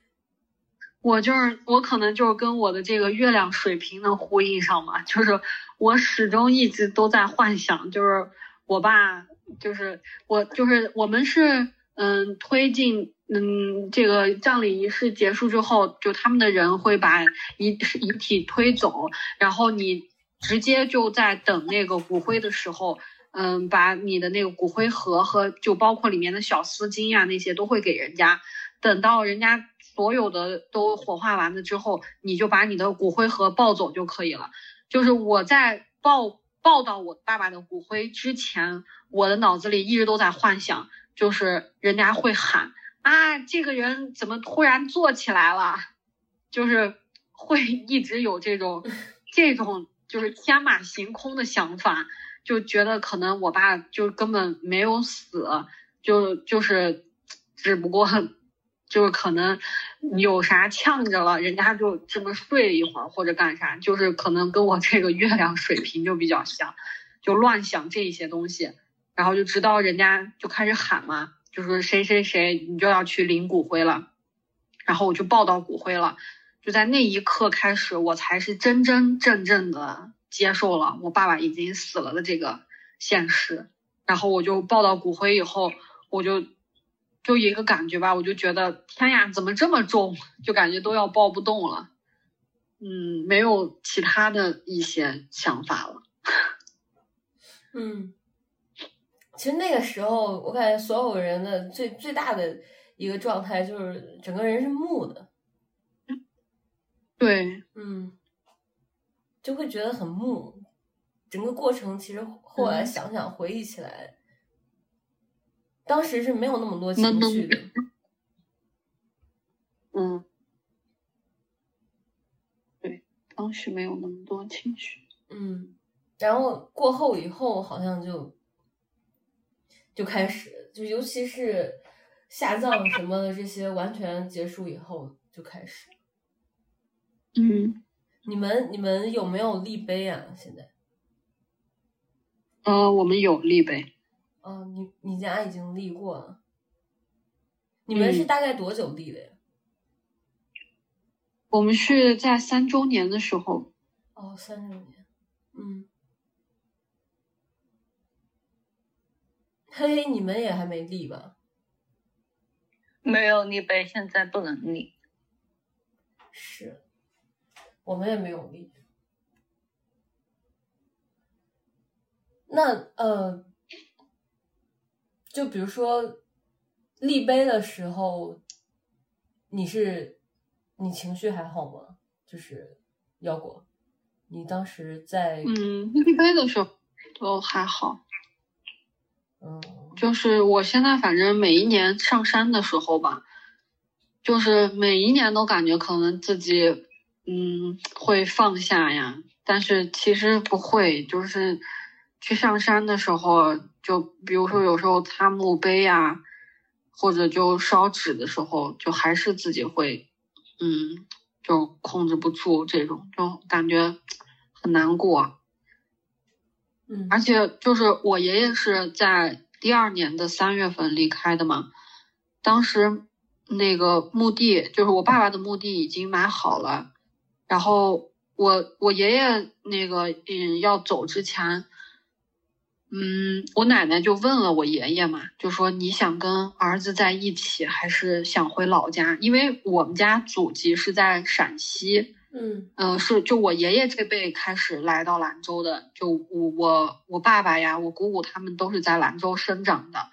我就是我，可能就是跟我的这个月亮水平能呼应上嘛，就是我始终一直都在幻想，就是我爸，就是我，就是我们是嗯推进。嗯，这个葬礼仪式结束之后，就他们的人会把遗遗体推走，然后你直接就在等那个骨灰的时候，嗯，把你的那个骨灰盒和就包括里面的小丝巾呀那些都会给人家，等到人家所有的都火化完了之后，你就把你的骨灰盒抱走就可以了。就是我在抱抱到我爸爸的骨灰之前，我的脑子里一直都在幻想，就是人家会喊。啊，这个人怎么突然坐起来了？就是会一直有这种 这种就是天马行空的想法，就觉得可能我爸就根本没有死，就就是只不过就是可能有啥呛着了，人家就这么睡一会儿或者干啥，就是可能跟我这个月亮水平就比较像，就乱想这些东西，然后就知道人家就开始喊嘛，就说谁谁谁你就要去领骨灰了，然后我就抱到骨灰了，就在那一刻开始，我才是真真正正的接受了我爸爸已经死了的这个现实，然后我就抱到骨灰以后，我就。就一个感觉吧，我就觉得天呀，怎么这么重？就感觉都要抱不动了。嗯，没有其他的一些想法了。嗯，其实那个时候，我感觉所有人的最最大的一个状态就是整个人是木的。对，嗯，就会觉得很木。整个过程其实后来想想回忆起来。当时是没有那么多情绪的，嗯，对，当时没有那么多情绪，嗯，然后过后以后好像就就开始，就尤其是下葬什么的这些完全结束以后就开始，嗯，你们你们有没有立碑啊？现在？呃，我们有立碑。哦，你你家已经立过了，你们是大概多久立的呀？我们是在三周年的时候。哦，三周年，嗯。嘿，你们也还没立吧？没有立碑，现在不能立。是，我们也没有立。那呃。就比如说立碑的时候，你是你情绪还好吗？就是腰果，你当时在嗯立碑的时候都还好，嗯，就是我现在反正每一年上山的时候吧，就是每一年都感觉可能自己嗯会放下呀，但是其实不会，就是去上山的时候。就比如说，有时候擦墓碑呀，或者就烧纸的时候，就还是自己会，嗯，就控制不住这种，就感觉很难过。嗯，而且就是我爷爷是在第二年的三月份离开的嘛，当时那个墓地就是我爸爸的墓地已经买好了，然后我我爷爷那个嗯要走之前。嗯，我奶奶就问了我爷爷嘛，就说你想跟儿子在一起，还是想回老家？因为我们家祖籍是在陕西，嗯嗯，是就我爷爷这辈开始来到兰州的，就我我我爸爸呀，我姑姑他们都是在兰州生长的，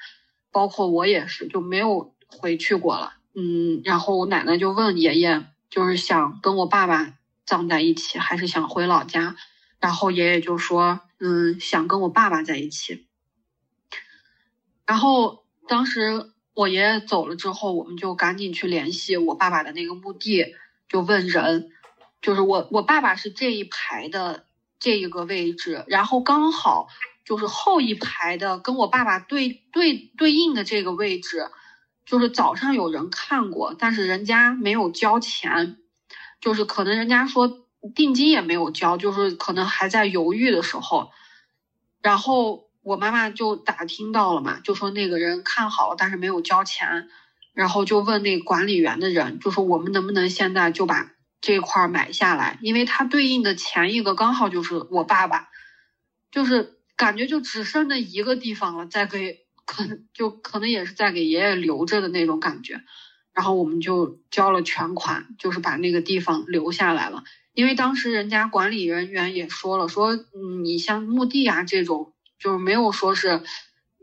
包括我也是，就没有回去过了。嗯，然后我奶奶就问爷爷，就是想跟我爸爸葬在一起，还是想回老家？然后爷爷就说。嗯，想跟我爸爸在一起。然后当时我爷爷走了之后，我们就赶紧去联系我爸爸的那个墓地，就问人，就是我我爸爸是这一排的这一个位置，然后刚好就是后一排的跟我爸爸对对对应的这个位置，就是早上有人看过，但是人家没有交钱，就是可能人家说。定金也没有交，就是可能还在犹豫的时候，然后我妈妈就打听到了嘛，就说那个人看好了，但是没有交钱，然后就问那管理员的人，就说我们能不能现在就把这块买下来，因为它对应的前一个刚好就是我爸爸，就是感觉就只剩那一个地方了，再给可能就可能也是在给爷爷留着的那种感觉，然后我们就交了全款，就是把那个地方留下来了。因为当时人家管理人员也说了，说嗯，你像墓地啊这种，就是没有说是，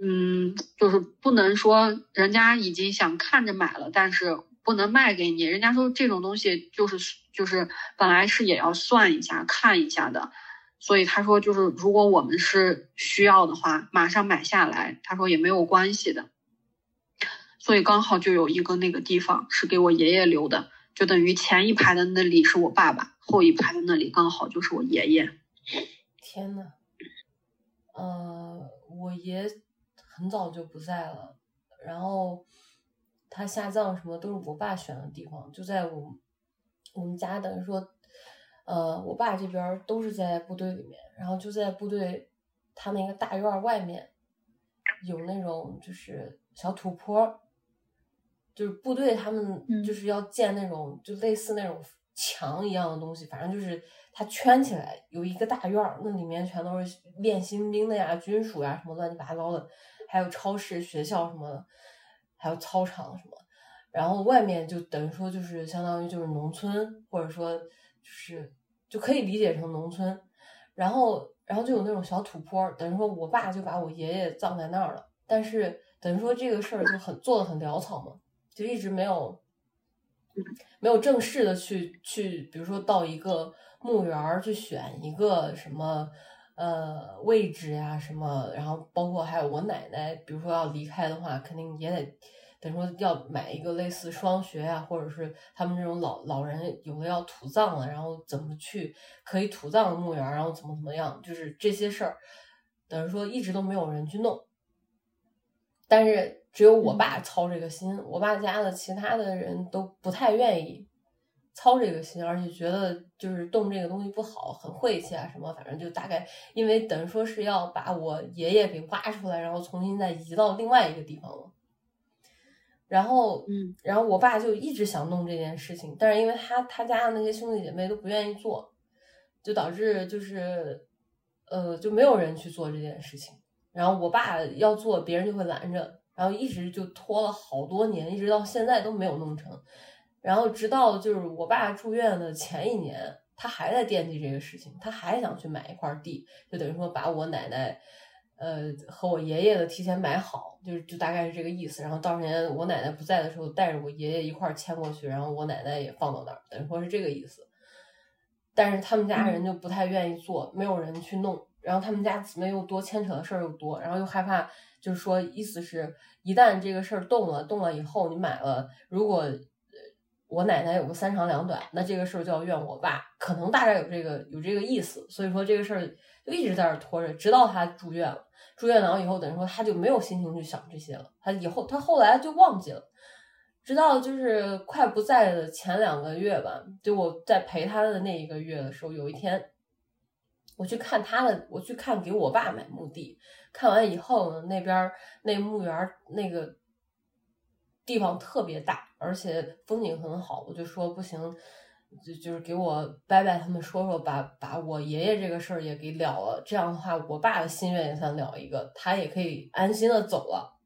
嗯，就是不能说人家已经想看着买了，但是不能卖给你。人家说这种东西就是就是本来是也要算一下看一下的，所以他说就是如果我们是需要的话，马上买下来，他说也没有关系的。所以刚好就有一个那个地方是给我爷爷留的。就等于前一排的那里是我爸爸，后一排的那里刚好就是我爷爷。天呐，呃，我爷很早就不在了，然后他下葬什么都是我爸选的地方，就在我我们家等于说，呃，我爸这边都是在部队里面，然后就在部队他那个大院外面有那种就是小土坡，就是部队他们就是要建那种就类似那种墙一样的东西，反正就是它圈起来有一个大院，那里面全都是练新兵的呀、军属呀什么乱七八糟的，还有超市、学校什么的。还有操场什么，然后外面就等于说就是相当于就是农村，或者说就是就可以理解成农村，然后然后就有那种小土坡，等于说我爸就把我爷爷葬在那儿了，但是等于说这个事儿就很做的很潦草嘛，就一直没有没有正式的去去，比如说到一个墓园去选一个什么。呃，位置呀什么，然后包括还有我奶奶，比如说要离开的话，肯定也得等于说要买一个类似双学呀，或者是他们这种老老人有的要土葬了，然后怎么去可以土葬的墓园，然后怎么怎么样，就是这些事儿，等于说一直都没有人去弄，但是只有我爸操这个心，我爸家的其他的人都不太愿意。操这个心，而且觉得就是动这个东西不好，很晦气啊什么，反正就大概因为等于说是要把我爷爷给挖出来，然后重新再移到另外一个地方了。然后，嗯，然后我爸就一直想弄这件事情，但是因为他他家的那些兄弟姐妹都不愿意做，就导致就是呃就没有人去做这件事情。然后我爸要做，别人就会拦着，然后一直就拖了好多年，一直到现在都没有弄成。然后直到就是我爸住院的前一年，他还在惦记这个事情，他还想去买一块地，就等于说把我奶奶，呃和我爷爷的提前买好，就是就大概是这个意思。然后到时年我奶奶不在的时候，带着我爷爷一块迁过去，然后我奶奶也放到那儿，等于说是这个意思。但是他们家人就不太愿意做，没有人去弄。然后他们家姊妹又多，牵扯的事儿又多，然后又害怕，就是说意思是，一旦这个事儿动了，动了以后你买了，如果。我奶奶有个三长两短，那这个事儿就要怨我爸，可能大概有这个有这个意思，所以说这个事儿就一直在那拖着，直到他住院了。住院了以后，等于说他就没有心情去想这些了，他以后他后来就忘记了，直到就是快不在的前两个月吧，就我在陪他的那一个月的时候，有一天我去看他的，我去看给我爸买墓地，看完以后呢，那边那墓园那个。地方特别大，而且风景很好，我就说不行，就就是给我伯伯他们说说，把把我爷爷这个事儿也给了了，这样的话，我爸的心愿也算了一个，他也可以安心的走了，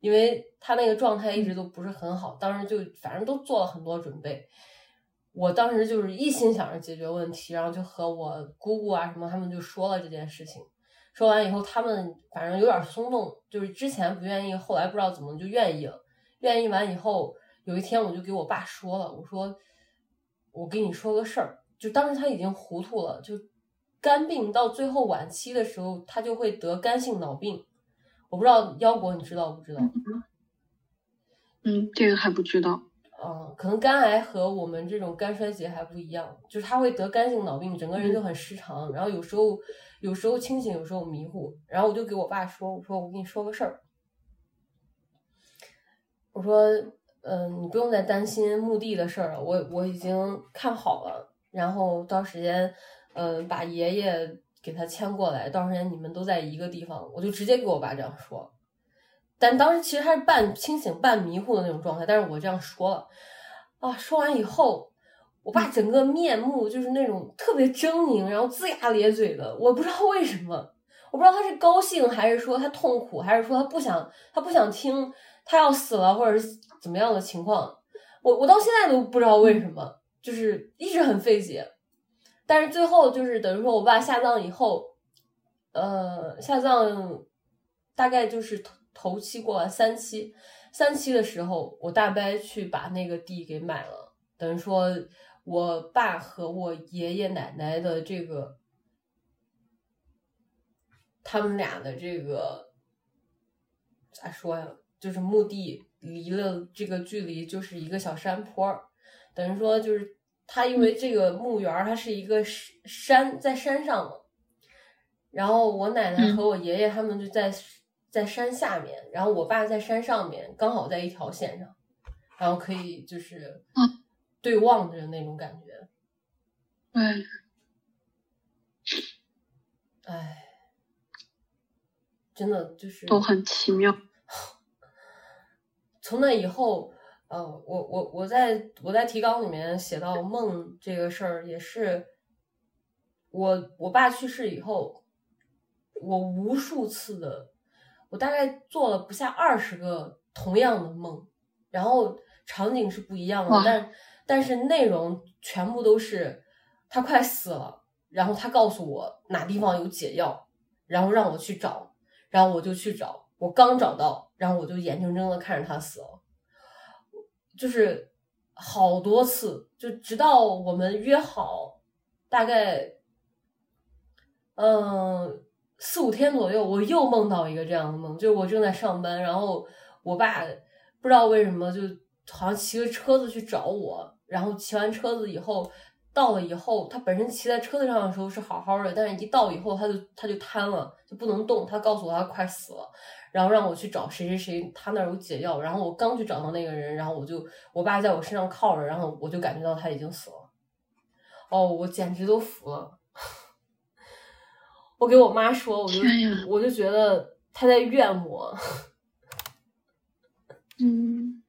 因为他那个状态一直都不是很好，当时就反正都做了很多准备，我当时就是一心想着解决问题，然后就和我姑姑啊什么他们就说了这件事情，说完以后他们反正有点松动，就是之前不愿意，后来不知道怎么就愿意了。愿意完以后，有一天我就给我爸说了，我说我跟你说个事儿，就当时他已经糊涂了，就肝病到最后晚期的时候，他就会得肝性脑病。我不知道腰果你知道不知道？嗯，这个还不知道。嗯，可能肝癌和我们这种肝衰竭还不一样，就是他会得肝性脑病，整个人就很失常，然后有时候有时候清醒，有时候迷糊。然后我就给我爸说，我说我跟你说个事儿。我说，嗯，你不用再担心墓地的事儿了，我我已经看好了，然后到时间，嗯，把爷爷给他迁过来，到时间你们都在一个地方，我就直接给我爸这样说。但当时其实他是半清醒半迷糊的那种状态，但是我这样说了，啊，说完以后，我爸整个面目就是那种特别狰狞，然后龇牙咧嘴的，我不知道为什么，我不知道他是高兴还是说他痛苦，还是说他不想他不想听。他要死了，或者是怎么样的情况，我我到现在都不知道为什么，就是一直很费解。但是最后就是等于说我爸下葬以后，呃，下葬大概就是头头七过完三期，三期的时候，我大伯去把那个地给买了，等于说我爸和我爷爷奶奶的这个，他们俩的这个咋说呀？就是墓地离了这个距离就是一个小山坡，等于说就是他因为这个墓园它是一个山在山上嘛，然后我奶奶和我爷爷他们就在在山下面，然后我爸在山上面，刚好在一条线上，然后可以就是嗯对望着那种感觉。对，哎，真的就是都很奇妙。从那以后，呃，我我我在我在提纲里面写到梦这个事儿，也是我我爸去世以后，我无数次的，我大概做了不下二十个同样的梦，然后场景是不一样的，但但是内容全部都是他快死了，然后他告诉我哪地方有解药，然后让我去找，然后我就去找，我刚找到，然后我就眼睁睁的看着他死了，就是好多次，就直到我们约好，大概嗯四五天左右，我又梦到一个这样的梦，就是我正在上班，然后我爸不知道为什么就好像骑个车子去找我，然后骑完车子以后。到了以后，他本身骑在车子上的时候是好好的，但是一到以后他就他就瘫了，就不能动。他告诉我他快死了，然后让我去找谁谁谁，他那儿有解药。然后我刚去找到那个人，然后我就我爸在我身上靠着，然后我就感觉到他已经死了。哦，我简直都服了。我给我妈说，我就我就觉得他在怨我。嗯，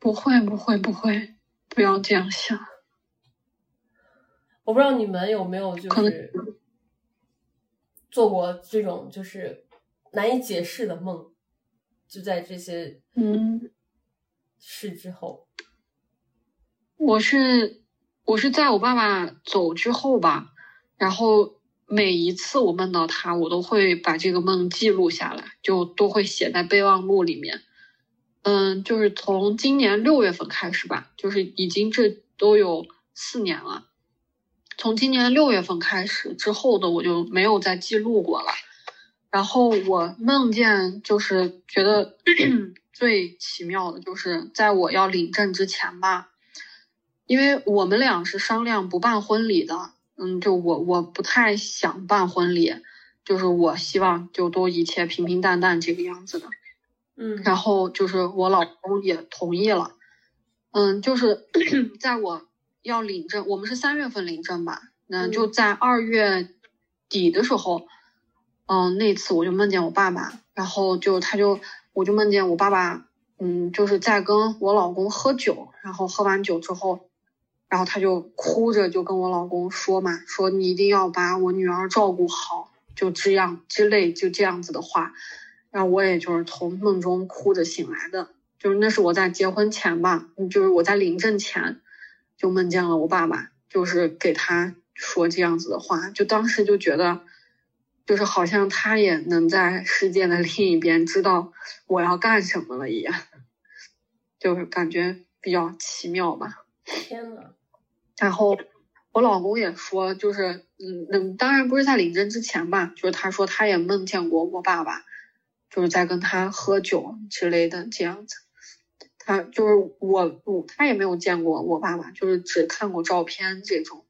不会，不会，不会，不要这样想。我不知道你们有没有就是做过这种就是难以解释的梦，就在这些嗯，事之后。我是我是在我爸爸走之后吧，然后每一次我梦到他，我都会把这个梦记录下来，就都会写在备忘录里面。嗯，就是从今年六月份开始吧，就是已经这都有四年了。从今年六月份开始之后的，我就没有再记录过了。然后我梦见，就是觉得 最奇妙的，就是在我要领证之前吧，因为我们俩是商量不办婚礼的，嗯，就我我不太想办婚礼，就是我希望就都一切平平淡淡这个样子的。嗯，然后就是我老公也同意了，嗯，就是 在我要领证，我们是三月份领证吧，那嗯就在二月底的时候，嗯，嗯那次我就梦见我爸爸，然后就他就我就梦见我爸爸，嗯，就是在跟我老公喝酒，然后喝完酒之后，然后他就哭着就跟我老公说嘛，说你一定要把我女儿照顾好，就这样之类就这样子的话。然后我也就是从梦中哭着醒来的，就是那是我在结婚前吧，就是我在领证前就梦见了我爸爸，就是给他说这样子的话，就当时就觉得，就是好像他也能在世界的另一边知道我要干什么了一样，就是感觉比较奇妙吧。天呐，然后我老公也说，就是嗯嗯，当然不是在领证之前吧，就是他说他也梦见过我爸爸，就是在跟他喝酒之类的这样子。他就是我我他也没有见过我爸爸，就是只看过照片这种。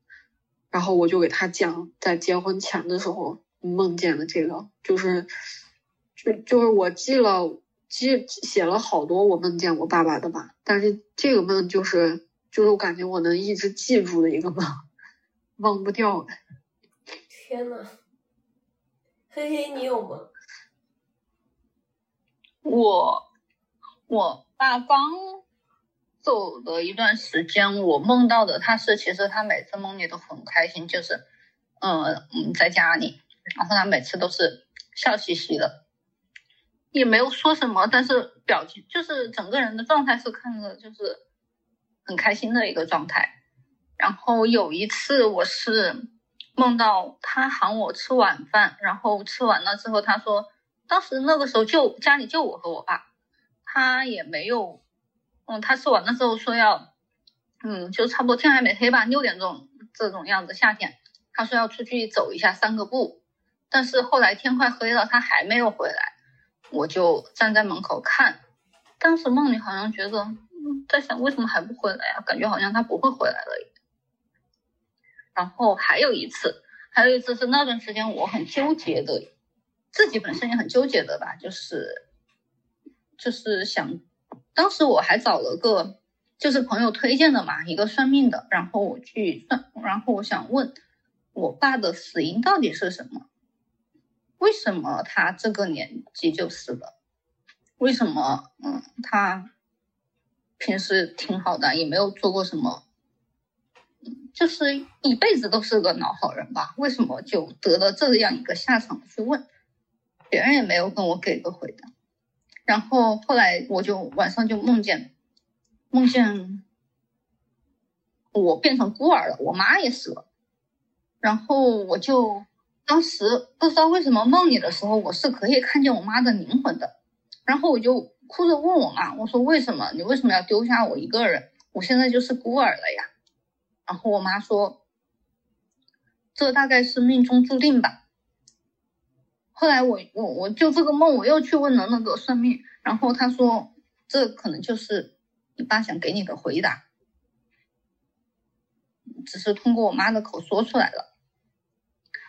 然后我就给他讲，在结婚前的时候梦见的这个，就是就就是我记了记写了好多我梦见我爸爸的吧，但是这个梦就是就是我感觉我能一直记住的一个梦，忘不掉的。天呐，嘿嘿，你有吗？我我爸刚走的一段时间，我梦到的他是，其实他每次梦里都很开心，就是，呃嗯，在家里，然后他每次都是笑嘻嘻的，也没有说什么，但是表情就是整个人的状态是看着就是很开心的一个状态。然后有一次我是梦到他喊我吃晚饭，然后吃完了之后他说。当时那个时候就家里就我和我爸，他也没有，嗯，他吃完的时候说要，嗯，就差不多天还没黑吧，六点钟这种样子，夏天，他说要出去走一下散个步，但是后来天快黑了，他还没有回来，我就站在门口看，当时梦里好像觉得，在想为什么还不回来呀、感觉好像他不会回来了。然后还有一次，还有一次是那段时间我很纠结的。自己本身也很纠结的吧，就是就是想当时我还找了个就是朋友推荐的嘛，一个算命的，然后我去算，然后我想问我爸的死因到底是什么？为什么他这个年纪就死了？为什么嗯他平时挺好的，也没有做过什么，就是一辈子都是个老好人吧？为什么就得了这样一个下场？去问别人也没有跟我给个回答。然后后来我就晚上就梦见，梦见我变成孤儿了，我妈也死了。然后我就当时不知道为什么梦里的时候我是可以看见我妈的灵魂的。然后我就哭着问我妈，我说为什么你为什么要丢下我一个人？我现在就是孤儿了呀。然后我妈说，这大概是命中注定吧。后来我我我就这个梦，我又去问了那个算命，然后他说这可能就是你爸想给你的回答，只是通过我妈的口说出来了，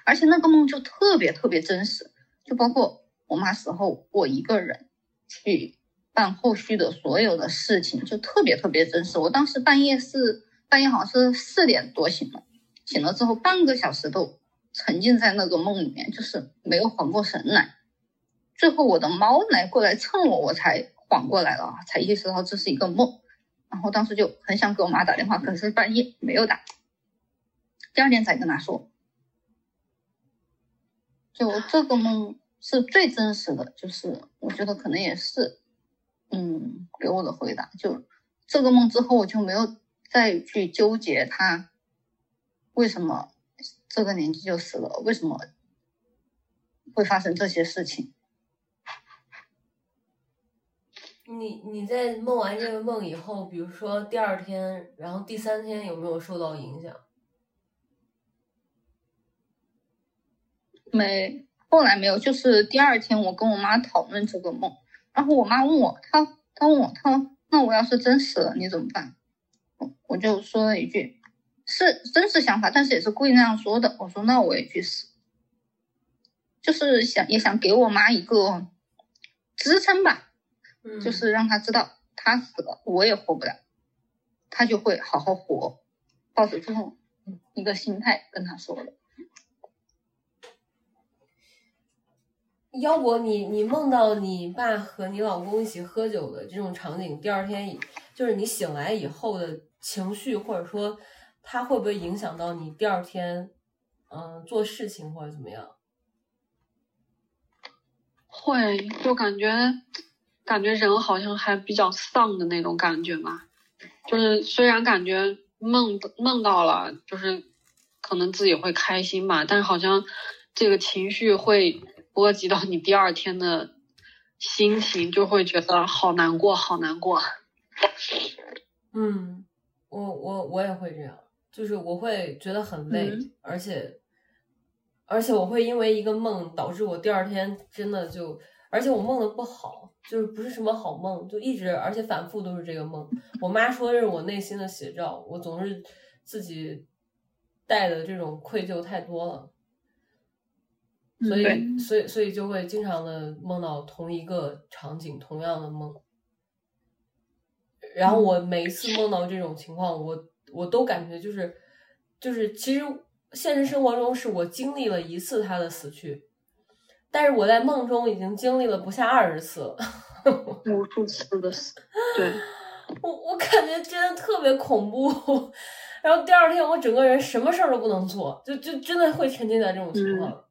而且那个梦就特别特别真实，就包括我妈死后我一个人去办后续的所有的事情，就特别特别真实。我当时半夜是半夜好像是四点多醒了，醒了之后半个小时都。沉浸在那个梦里面，就是没有缓过神来。最后我的猫来过来蹭我，我才缓过来了，才意识到这是一个梦。然后当时就很想给我妈打电话，可是半夜没有打。第二天才跟她说，就这个梦是最真实的，就是我觉得可能也是，嗯，给我的回答。就这个梦之后，我就没有再去纠结他为什么。这个年纪就死了，为什么会发生这些事情？你你在梦完这个梦以后，比如说第二天，然后第三天有没有受到影响？没，后来没有，就是第二天我跟我妈讨论这个梦，然后我妈问我，她她问我，她那我要是真死了，你怎么办？我我就说了一句。是真实想法，但是也是故意那样说的。我说那我也去死，就是想也想给我妈一个支撑吧，就是让她知道她死了我也活不了，她就会好好活，抱着这种一个心态跟她说的。要不你你梦到你爸和你老公一起喝酒的这种场景，第二天就是你醒来以后的情绪，或者说。他会不会影响到你第二天，嗯，做事情或者怎么样？会，就感觉感觉人好像还比较丧的那种感觉吧。就是虽然感觉梦梦到了，就是可能自己会开心吧，但是好像这个情绪会波及到你第二天的心情，就会觉得好难过，好难过。嗯，我我我也会这样。就是我会觉得很累，而且，而且我会因为一个梦导致我第二天真的就，而且我梦的不好，就是不是什么好梦，就一直而且反复都是这个梦。我妈说这是我内心的写照，我总是自己带的这种愧疚太多了，所以所以所以就会经常的梦到同一个场景，同样的梦。然后我每一次梦到这种情况，我。我都感觉就是，就是其实现实生活中是我经历了一次他的死去，但是我在梦中已经经历了不下二十次了，无数次的死。对，我我感觉真的特别恐怖。然后第二天我整个人什么事儿都不能做，就就真的会沉浸在这种情况。嗯，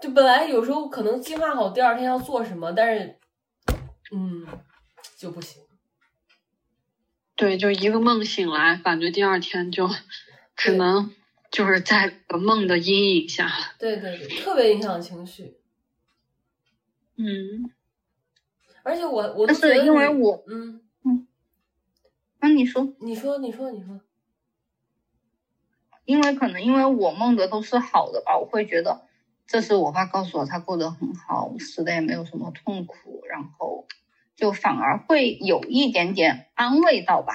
就本来有时候可能计划好第二天要做什么，但是，嗯，就不行。对，就一个梦醒来，感觉第二天就只能就是在梦的阴影下。对对对，特别影响情绪。嗯，而且我我都是因为我嗯嗯，那你说你说你说你说，因为可能因为我梦的都是好的吧，我会觉得这是我爸告诉我他过得很好，死的也没有什么痛苦，然后。就反而会有一点点安慰到吧。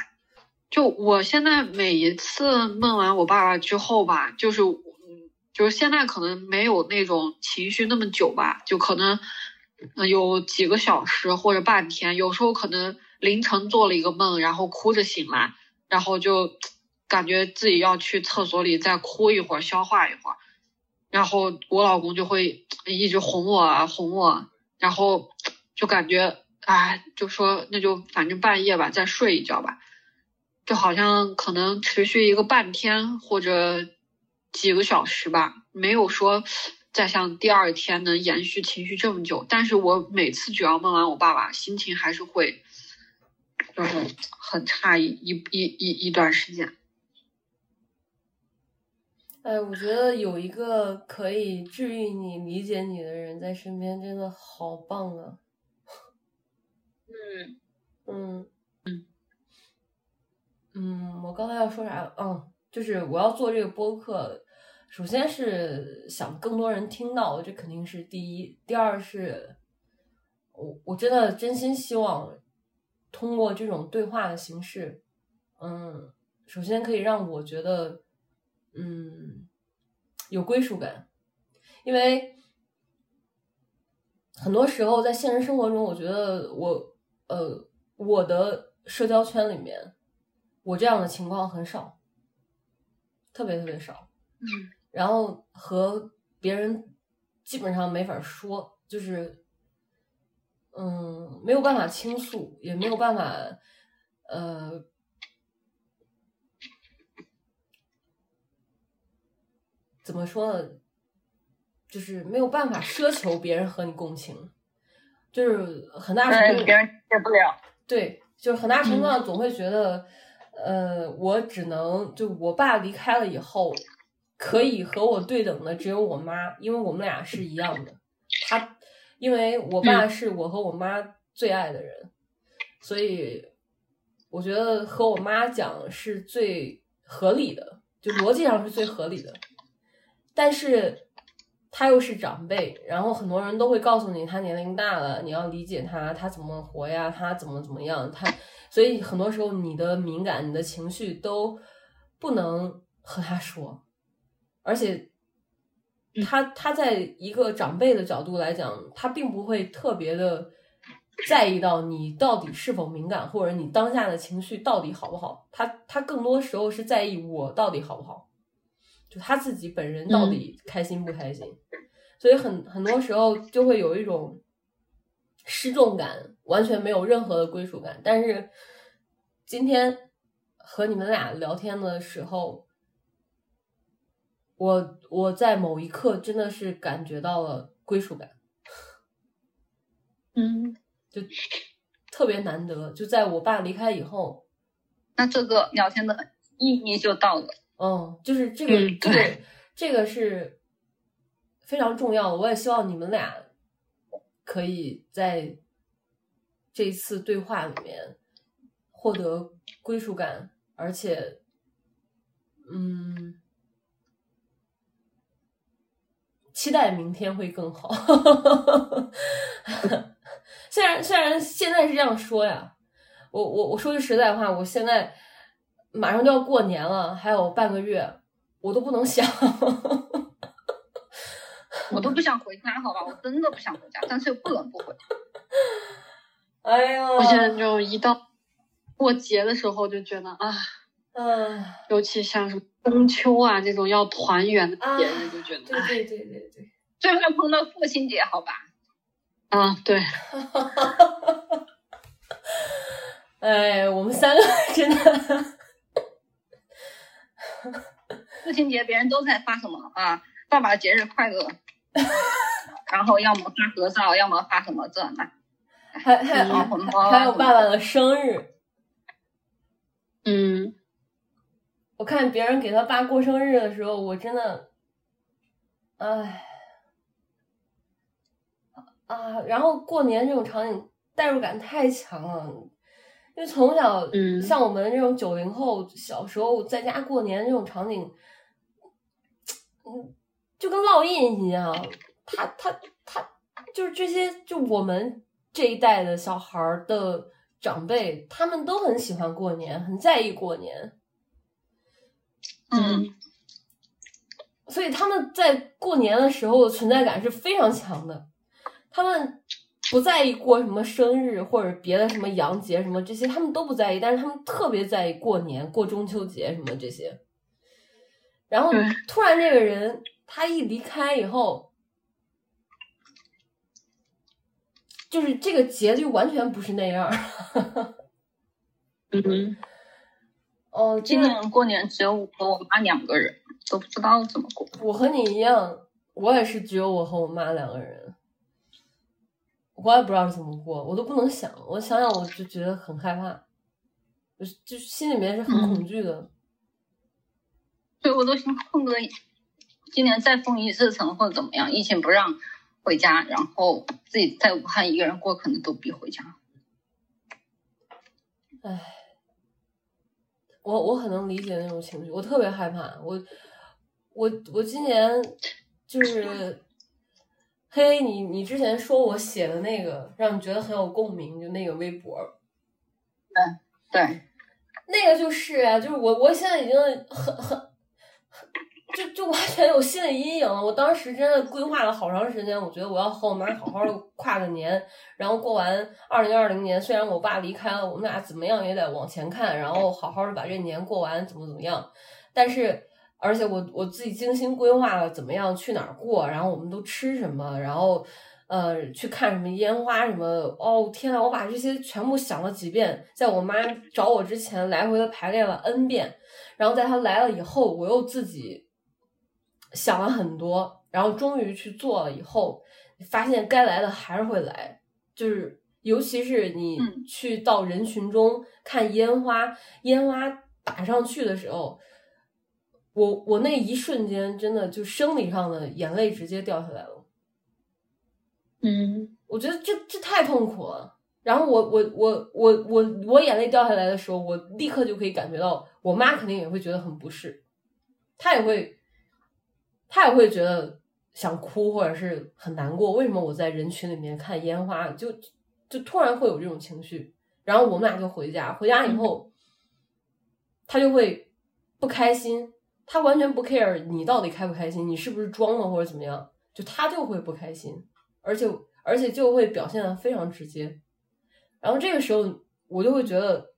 就我现在每一次梦完我爸爸之后吧，就是，就是现在可能没有那种情绪那么久吧，就可能有几个小时或者半天，有时候可能凌晨做了一个梦，然后哭着醒来，然后就感觉自己要去厕所里再哭一会儿，消化一会儿，然后我老公就会一直哄我啊哄我，然后就感觉哎，就说那就反正半夜吧，再睡一觉吧，就好像可能持续一个半天或者几个小时吧，没有说再像第二天能延续情绪这么久。但是我每次只要梦完我爸爸，心情还是会就是很差一一一一一段时间。哎，我觉得有一个可以治愈你、理解你的人在身边，真的好棒啊！嗯嗯嗯嗯，我刚才要说啥？嗯，就是我要做这个播客，首先是想更多人听到，这肯定是第一。第二是，我我真的真心希望通过这种对话的形式，嗯，首先可以让我觉得，嗯，有归属感，因为很多时候在现实生活中，我觉得我呃我的社交圈里面，我这样的情况很少，特别特别少。嗯然后和别人基本上没法说，就是，嗯，没有办法倾诉，也没有办法，呃，怎么说呢？就是没有办法奢求别人和你共情，就是很大程度嗯，别人接不了。对，就是很大程度上总会觉得，呃，我只能就我爸离开了以后，可以和我对等的只有我妈，因为我们俩是一样的。他，因为我爸是我和我妈最爱的人，所以我觉得和我妈讲是最合理的，就逻辑上是最合理的。但是他又是长辈，然后很多人都会告诉你，他年龄大了，你要理解他，他怎么活呀，他怎么怎么样，他，所以很多时候你的敏感、你的情绪都不能和他说，而且他他在一个长辈的角度来讲，他并不会特别的在意到你到底是否敏感，或者你当下的情绪到底好不好，他他更多时候是在意我到底好不好。就他自己本人到底开心不开心，所以很很多时候就会有一种失重感，完全没有任何的归属感。但是今天和你们俩聊天的时候，我我在某一刻真的是感觉到了归属感，嗯，就特别难得。就在我爸离开以后，那这个聊天的意义就到了。嗯，就是这个，嗯这个，这个是非常重要的。我也希望你们俩可以在这一次对话里面获得归属感，而且，嗯，期待明天会更好。虽然虽然现在是这样说呀，我我我说句实在话，我现在马上就要过年了，还有半个月，我都不能想。我都不想回家，好吧，我真的不想回家，但是又不能不回。哎呀，我现在就一到过节的时候就觉得啊，嗯，尤其像什么中秋啊这种要团圆的啊节日，就觉得对哎对对对对，最后碰到父亲节，好吧，啊，对，哎，我们三个真的，父亲节别人都在发什么啊？爸爸节日快乐，然后要么发合照，要么发什么这那，还还有红包啊，还有爸爸的生日，嗯，我看别人给他爸过生日的时候，我真的，哎，啊，然后过年这种场景代入感太强了，因为从小，嗯像我们这种九零后，小时候在家过年这种场景，嗯，就跟烙印一样，他他他就是这些，就我们这一代的小孩儿的长辈，他们都很喜欢过年，很在意过年。嗯，所以他们在过年的时候存在感是非常强的。他们不在意过什么生日或者别的什么洋节什么这些，他们都不在意，但是他们特别在意过年、过中秋节什么这些。然后突然这个人他一离开以后，就是这个节就完全不是那样。嗯，哦，今年过年只有我和我妈两个人，都不知道怎么过。我和你一样，我也是只有我和我妈两个人。我也不知道怎么过，我都不能想。我想想，我就觉得很害怕，就是就心里面是很恐惧的。所以我都想恨不得今年再封一次城或者怎么样，疫情不让回家，然后自己在武汉一个人过，可能都比回家。唉，我我很能理解那种情绪，我特别害怕。我我我今年就是。嘿，你你之前说我写的那个让你觉得很有共鸣，就那个微博，嗯对，那个就是啊，就是我我现在已经很很，就就完全有心理阴影了。我当时真的规划了好长时间，我觉得我要和我妈好好的跨个年，然后过完二零二零年，虽然我爸离开了，我们俩怎么样也得往前看，然后好好的把这年过完，怎么怎么样，但是。而且我我自己精心规划了怎么样去哪儿过，然后我们都吃什么，然后呃去看什么烟花什么。哦天呐，我把这些全部想了几遍，在我妈找我之前来回的排练了 n 遍，然后在她来了以后，我又自己想了很多，然后终于去做了以后，发现该来的还是会来，就是尤其是你去到人群中看烟花，烟花打上去的时候。我我那一瞬间真的就生理上的眼泪直接掉下来了，嗯，我觉得这这太痛苦了。然后我我我我我我眼泪掉下来的时候，我立刻就可以感觉到，我妈肯定也会觉得很不适，她也会，她也会觉得想哭或者是很难过。为什么我在人群里面看烟花，就就突然会有这种情绪？然后我们俩就回家，回家以后，她就会不开心。他完全不 care 你到底开不开心，你是不是装了或者怎么样，就他就会不开心，而且而且就会表现的非常直接。然后这个时候我就会觉得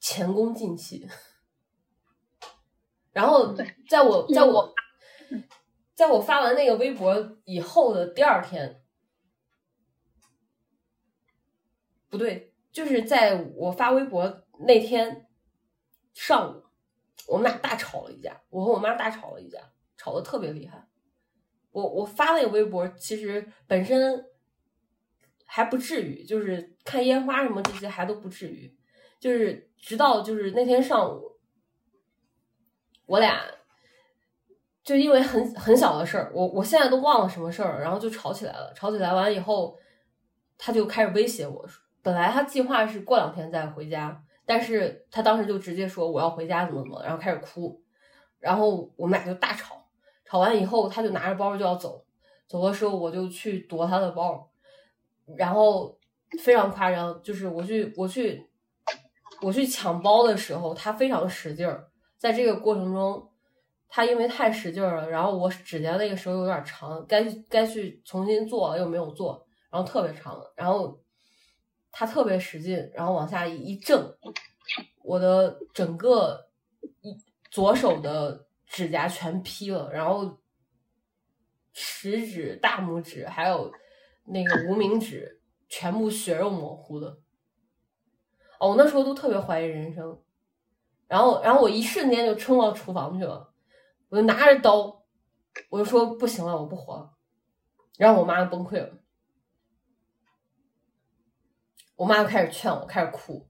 前功尽弃。然后在我在我在我发完那个微博以后的第二天，不对，就是在我发微博那天上午。我们俩大吵了一架，我和我妈大吵了一架，吵得特别厉害。我我发那个微博，其实本身还不至于，就是看烟花什么这些还都不至于，就是直到就是那天上午，我俩就因为很很小的事儿，我我现在都忘了什么事儿，然后就吵起来了。吵起来完以后，他就开始威胁我，本来他计划是过两天再回家。但是他当时就直接说我要回家怎么怎么，然后开始哭，然后我们俩就大吵，吵完以后他就拿着包就要走，走的时候我就去夺他的包，然后非常夸张，就是我去我去我去抢包的时候，他非常使劲儿，在这个过程中，他因为太使劲儿了，然后我指甲那个时候有点长，该该去重新做了又没有做，然后特别长，然后。他特别使劲，然后往下一正，我的整个一左手的指甲全劈了，然后食指、大拇指还有那个无名指全部血肉模糊的。哦，我那时候都特别怀疑人生，然后，然后我一瞬间就冲到厨房去了，我就拿着刀，我就说不行了，我不活了，然后我妈崩溃了。我妈就开始劝我，开始哭。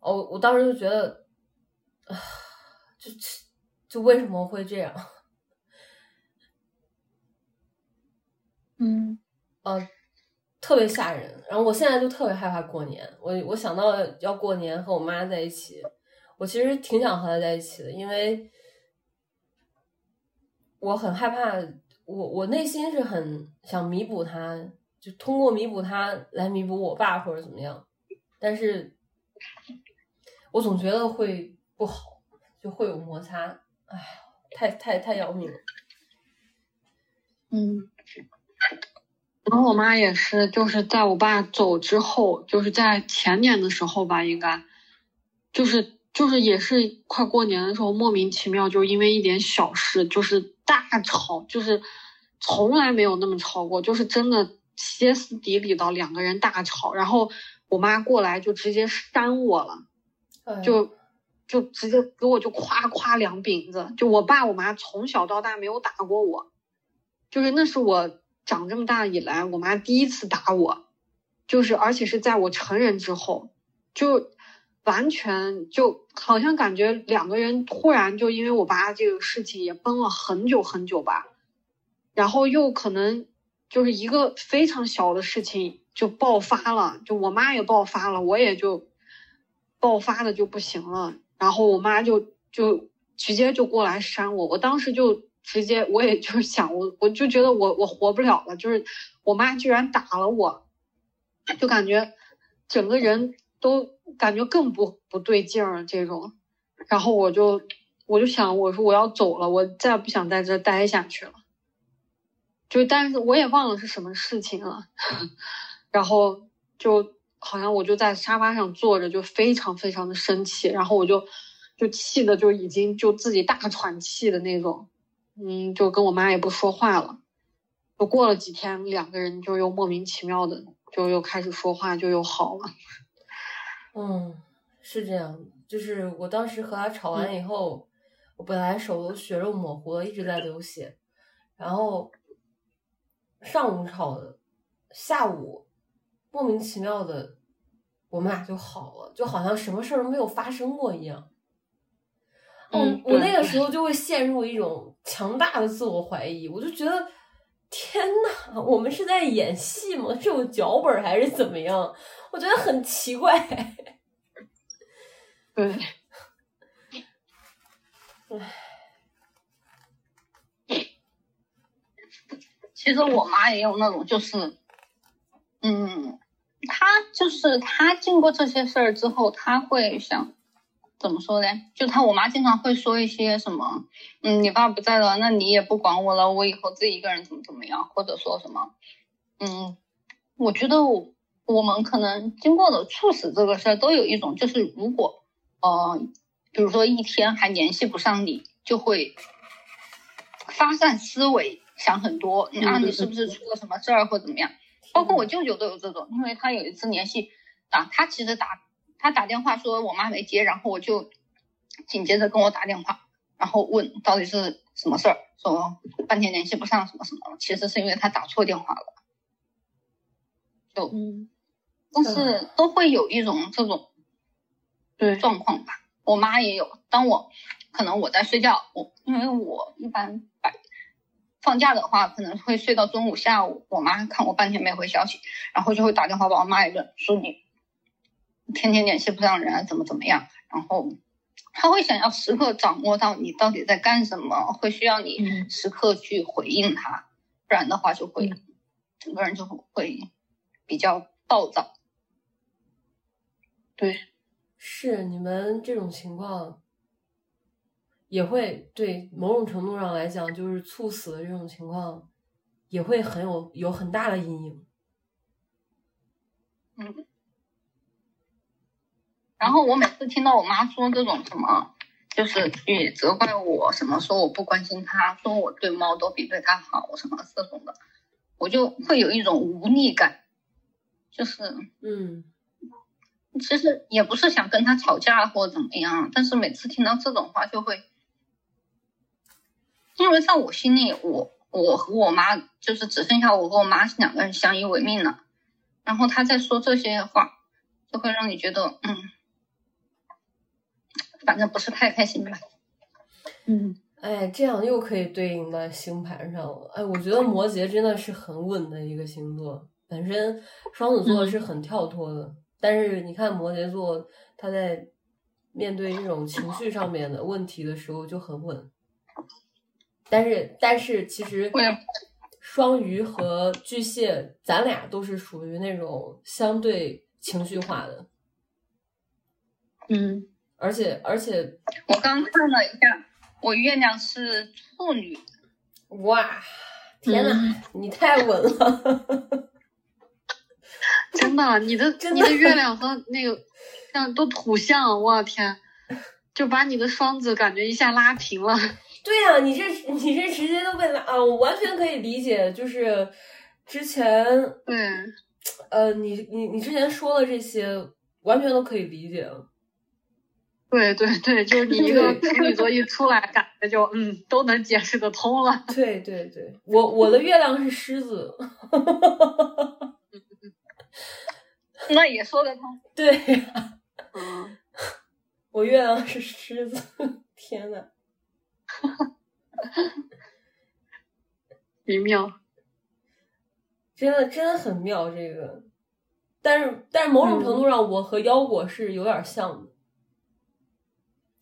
哦，我当时就觉得，啊，就就为什么会这样？嗯，呃，特别吓人。然后我现在就特别害怕过年。我我想到要过年和我妈在一起，我其实挺想和她在一起的，因为我很害怕。我我内心是很想弥补她。就通过弥补他来弥补我爸或者怎么样，但是我总觉得会不好，就会有摩擦，哎，太太太要命了。嗯，然后我妈也是，就是在我爸走之后，就是在前年的时候吧，应该，就是就是也是快过年的时候，莫名其妙就因为一点小事，就是大吵，就是从来没有那么吵过，就是真的歇斯底里到两个人大吵，然后我妈过来就直接扇我了，就就直接给我就夸夸两饼子，就我爸我妈从小到大没有打过我，就是那是我。长这么大以来，我妈第一次打我，就是而且是在我成人之后，就完全就好像感觉两个人突然就因为我爸这个事情也崩了很久很久吧，然后又可能就是一个非常小的事情就爆发了，就我妈也爆发了，我也就爆发的就不行了，然后我妈就就直接就过来扇我，我当时就。直接我也就想我我就觉得我我活不了了，就是我妈居然打了我，就感觉整个人都感觉更不不对劲儿这种，然后我就我就想我说我要走了，我再也不想在这待下去了，就但是我也忘了是什么事情了，然后就好像我就在沙发上坐着，就非常非常的生气，然后我就就气的就已经就自己大喘气的那种。嗯，就跟我妈也不说话了。就过了几天，两个人就又莫名其妙的就又开始说话，就又好了。嗯，是这样。就是我当时和他吵完以后，我本来手都血肉模糊了，一直在流血。然后上午吵的，下午莫名其妙的，我们俩就好了，就好像什么事儿都没有发生过一样。嗯，我那个时候就会陷入一种强大的自我怀疑，我就觉得天呐，我们是在演戏吗？是有脚本还是怎么样？我觉得很奇怪。对，唉，其实我妈也有那种，就是，嗯，她就是她经过这些事儿之后，她会想。怎么说呢？就她，我妈经常会说一些什么，嗯，你爸不在了，那你也不管我了，我以后自己一个人怎么怎么样，或者说什么，嗯，我觉得我们可能经过了猝死这个事儿，都有一种就是如果，呃，比如说一天还联系不上你，就会发散思维，想很多，啊，你是不是出了什么事儿或怎么样？包括我舅舅都有这种，因为他有一次联系啊，他其实打。他打电话说我妈没接，然后我就紧接着跟我打电话，然后问到底是什么事儿，说半天联系不上什么什么，其实是因为他打错电话了，就，但是都会有一种这种对状况吧。我妈也有，当我可能我在睡觉，我因为我一般白放假的话可能会睡到中午下午，我妈看我半天没回消息，然后就会打电话把我骂一顿，说你。天天联系不上人，怎么怎么样？然后他会想要时刻掌握到你到底在干什么，会需要你时刻去回应他，不然的话就会整个人就会比较暴躁。对，是你们这种情况也会对某种程度上来讲，就是猝死的这种情况也会很有有很大的阴影。嗯。然后我每次听到我妈说这种什么，就是去责怪我什么，说我不关心她，说我对猫都比对她好什么这种的，我就会有一种无力感，就是嗯，其实也不是想跟他吵架或怎么样，但是每次听到这种话就会，因为在我心里，我我和我妈就是只剩下我和我妈是两个人相依为命了，然后他在说这些话，就会让你觉得嗯。反正不是太开心吧。嗯，哎，这样又可以对应到星盘上了。哎，我觉得摩羯真的是很稳的一个星座，本身双子座是很跳脱的，但是你看摩羯座，他在面对这种情绪上面的问题的时候就很稳。但是，但是其实双鱼和巨蟹，咱俩都是属于那种相对情绪化的。嗯。而且而且，我刚看了一下，我月亮是处女，哇，天呐，你太稳了！真的，你的你的月亮和那个像都土象，我天，就把你的双子感觉一下拉平了。对呀，你这你这直接都被拉啊！我完全可以理解，就是之前对，呃，你你你之前说的这些，完全都可以理解。对对对，就是你一个处女座一出来，感觉就嗯，都能解释得通了。对对对，我我的月亮是狮子，那也说得通。对呀，嗯，我月亮是狮子，天呐，奇妙，真的真的很妙这个，但是但是某种程度上，我和腰果是有点像的。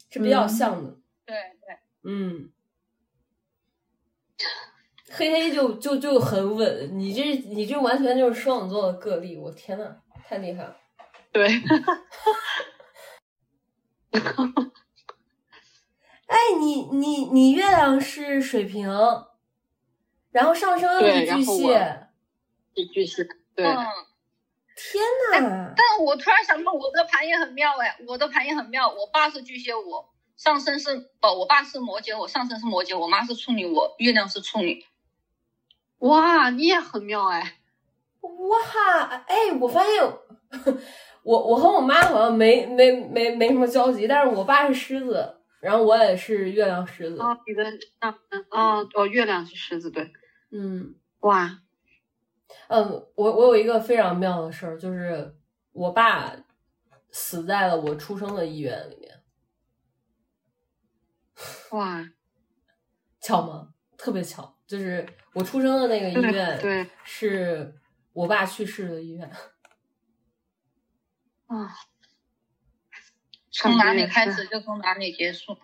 是比较像的，对对，嗯，黑黑就就就很稳，你这你这完全就是双子座的个例，我天呐，太厉害了，对，哎，你你你月亮是水瓶，然后上升是巨蟹，是巨蟹，对，天呐！但我突然想到，我的盘也很妙哎，我的盘也很妙。我爸是巨蟹，我上升是不，我爸是摩羯，我上升是摩羯，我妈是处女，我月亮是处女。哇，你也很妙哎！哇，哎，我发现我我和我妈好像没没没没什么交集，但是我爸是狮子，然后我也是月亮狮子。哦，你的啊哦哦，月亮是狮子，对，嗯，哇。嗯，我我有一个非常妙的事儿，就是我爸死在了我出生的医院里面。哇，巧吗？特别巧，就是我出生的那个医院，对，是我爸去世的医院。啊，从哪里开始就从哪里结束。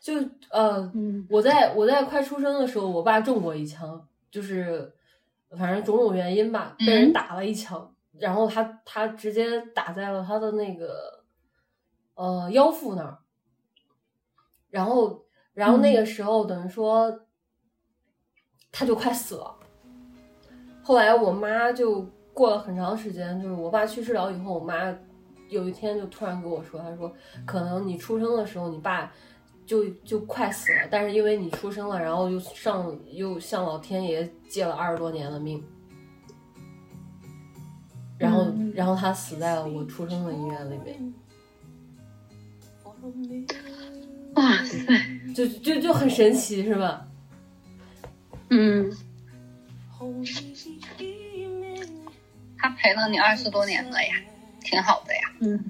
就呃，我在我在快出生的时候，我爸中过一枪，就是。反正种种原因吧，被人打了一枪，然后他他直接打在了他的那个呃腰腹那儿，然后然后那个时候等于说他就快死了。后来我妈就过了很长时间，就是我爸去世了以后，我妈有一天就突然跟我说，他说可能你出生的时候你爸。就就快死了，但是因为你出生了，然后又上又向老天爷借了二十多年的命，然后然后他死在了我出生的医院里面。哇塞，就就就很神奇，是吧？嗯。他陪了你二十多年了呀，挺好的呀。嗯。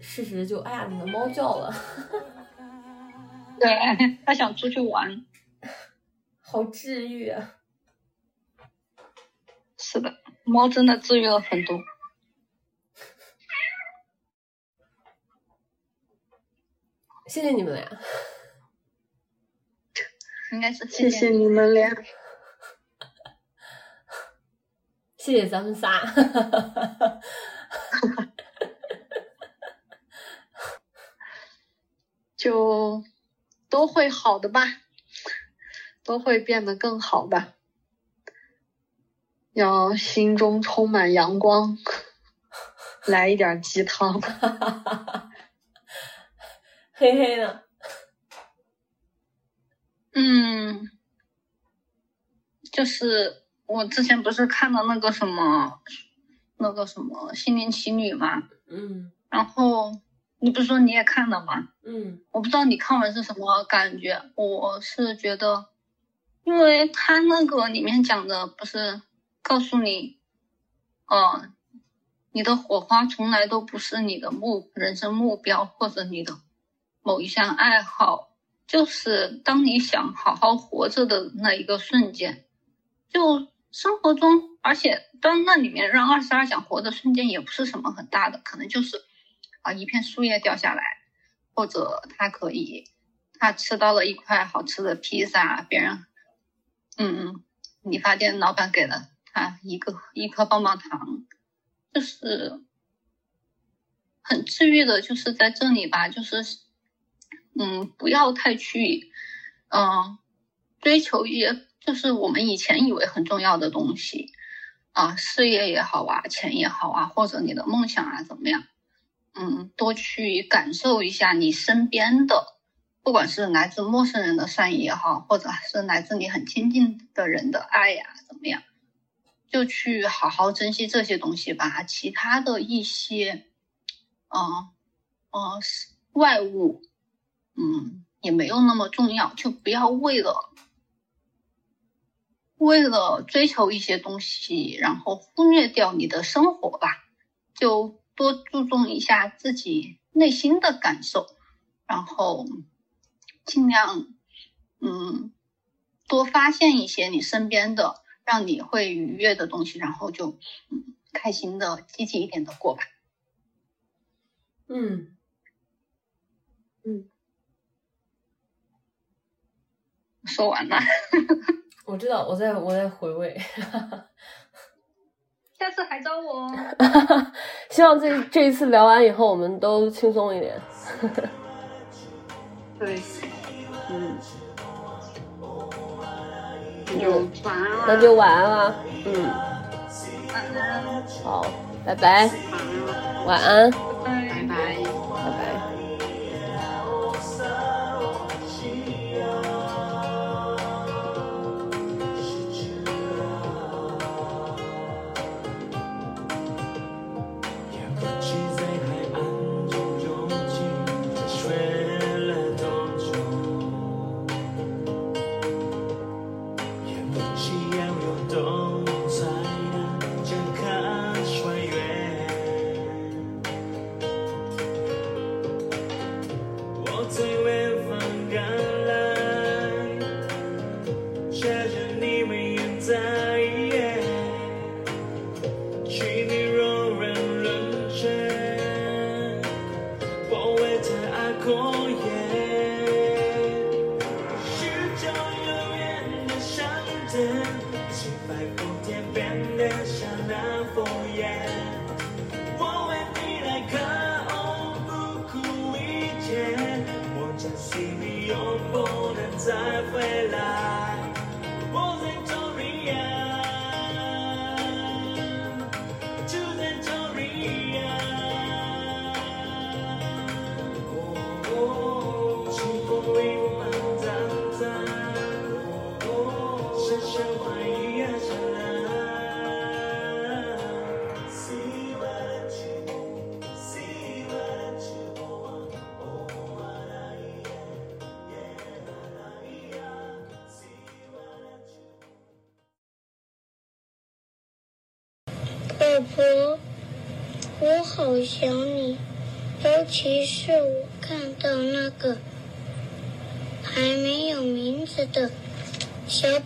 事实就哎呀，你的猫叫了。对，它想出去玩，好治愈啊！是的，猫真的治愈了很多。谢谢你们俩。应该是谢谢你们俩，谢谢咱们仨，就都会好的吧，都会变得更好的，要心中充满阳光，来一点鸡汤，嘿嘿的。嗯，就是我之前不是看到那个什么，那个什么《心灵奇旅》嘛，嗯，然后你不是说你也看了吗？嗯，我不知道你看完是什么感觉，我是觉得，因为他那个里面讲的不是告诉你，呃，你的火花从来都不是你的目人生目标或者你的某一项爱好。就是当你想好好活着的那一个瞬间，就生活中，而且当那里面让二十二想活的瞬间也不是什么很大的，可能就是啊一片树叶掉下来，或者他可以他吃到了一块好吃的披萨，别人嗯嗯，理发店老板给了啊一个一颗棒棒糖，就是很治愈的，就是在这里吧，就是嗯，不要太去嗯追求一些就是我们以前以为很重要的东西。啊，事业也好啊，钱也好啊，或者你的梦想啊，怎么样？嗯，多去感受一下你身边的，不管是来自陌生人的善意也好，或者是来自你很亲近的人的爱呀，怎么样？就去好好珍惜这些东西吧。其他的一些，嗯嗯，外物，嗯，也没有那么重要，就不要为了。为了追求一些东西，然后忽略掉你的生活吧，就多注重一下自己内心的感受，然后尽量嗯多发现一些你身边的让你会愉悦的东西，然后就嗯开心的积极一点的过吧。嗯嗯，说完了。我知道，我在我在回味，下次还找我。希望这这一次聊完以后，我们都轻松一点。对，嗯，那那就晚安了。嗯。好，拜拜。晚安。拜拜。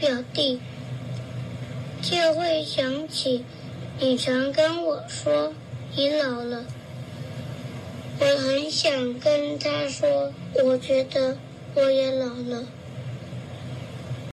表弟，就会想起你常跟我说你老了。我很想跟他说，我觉得我也老了。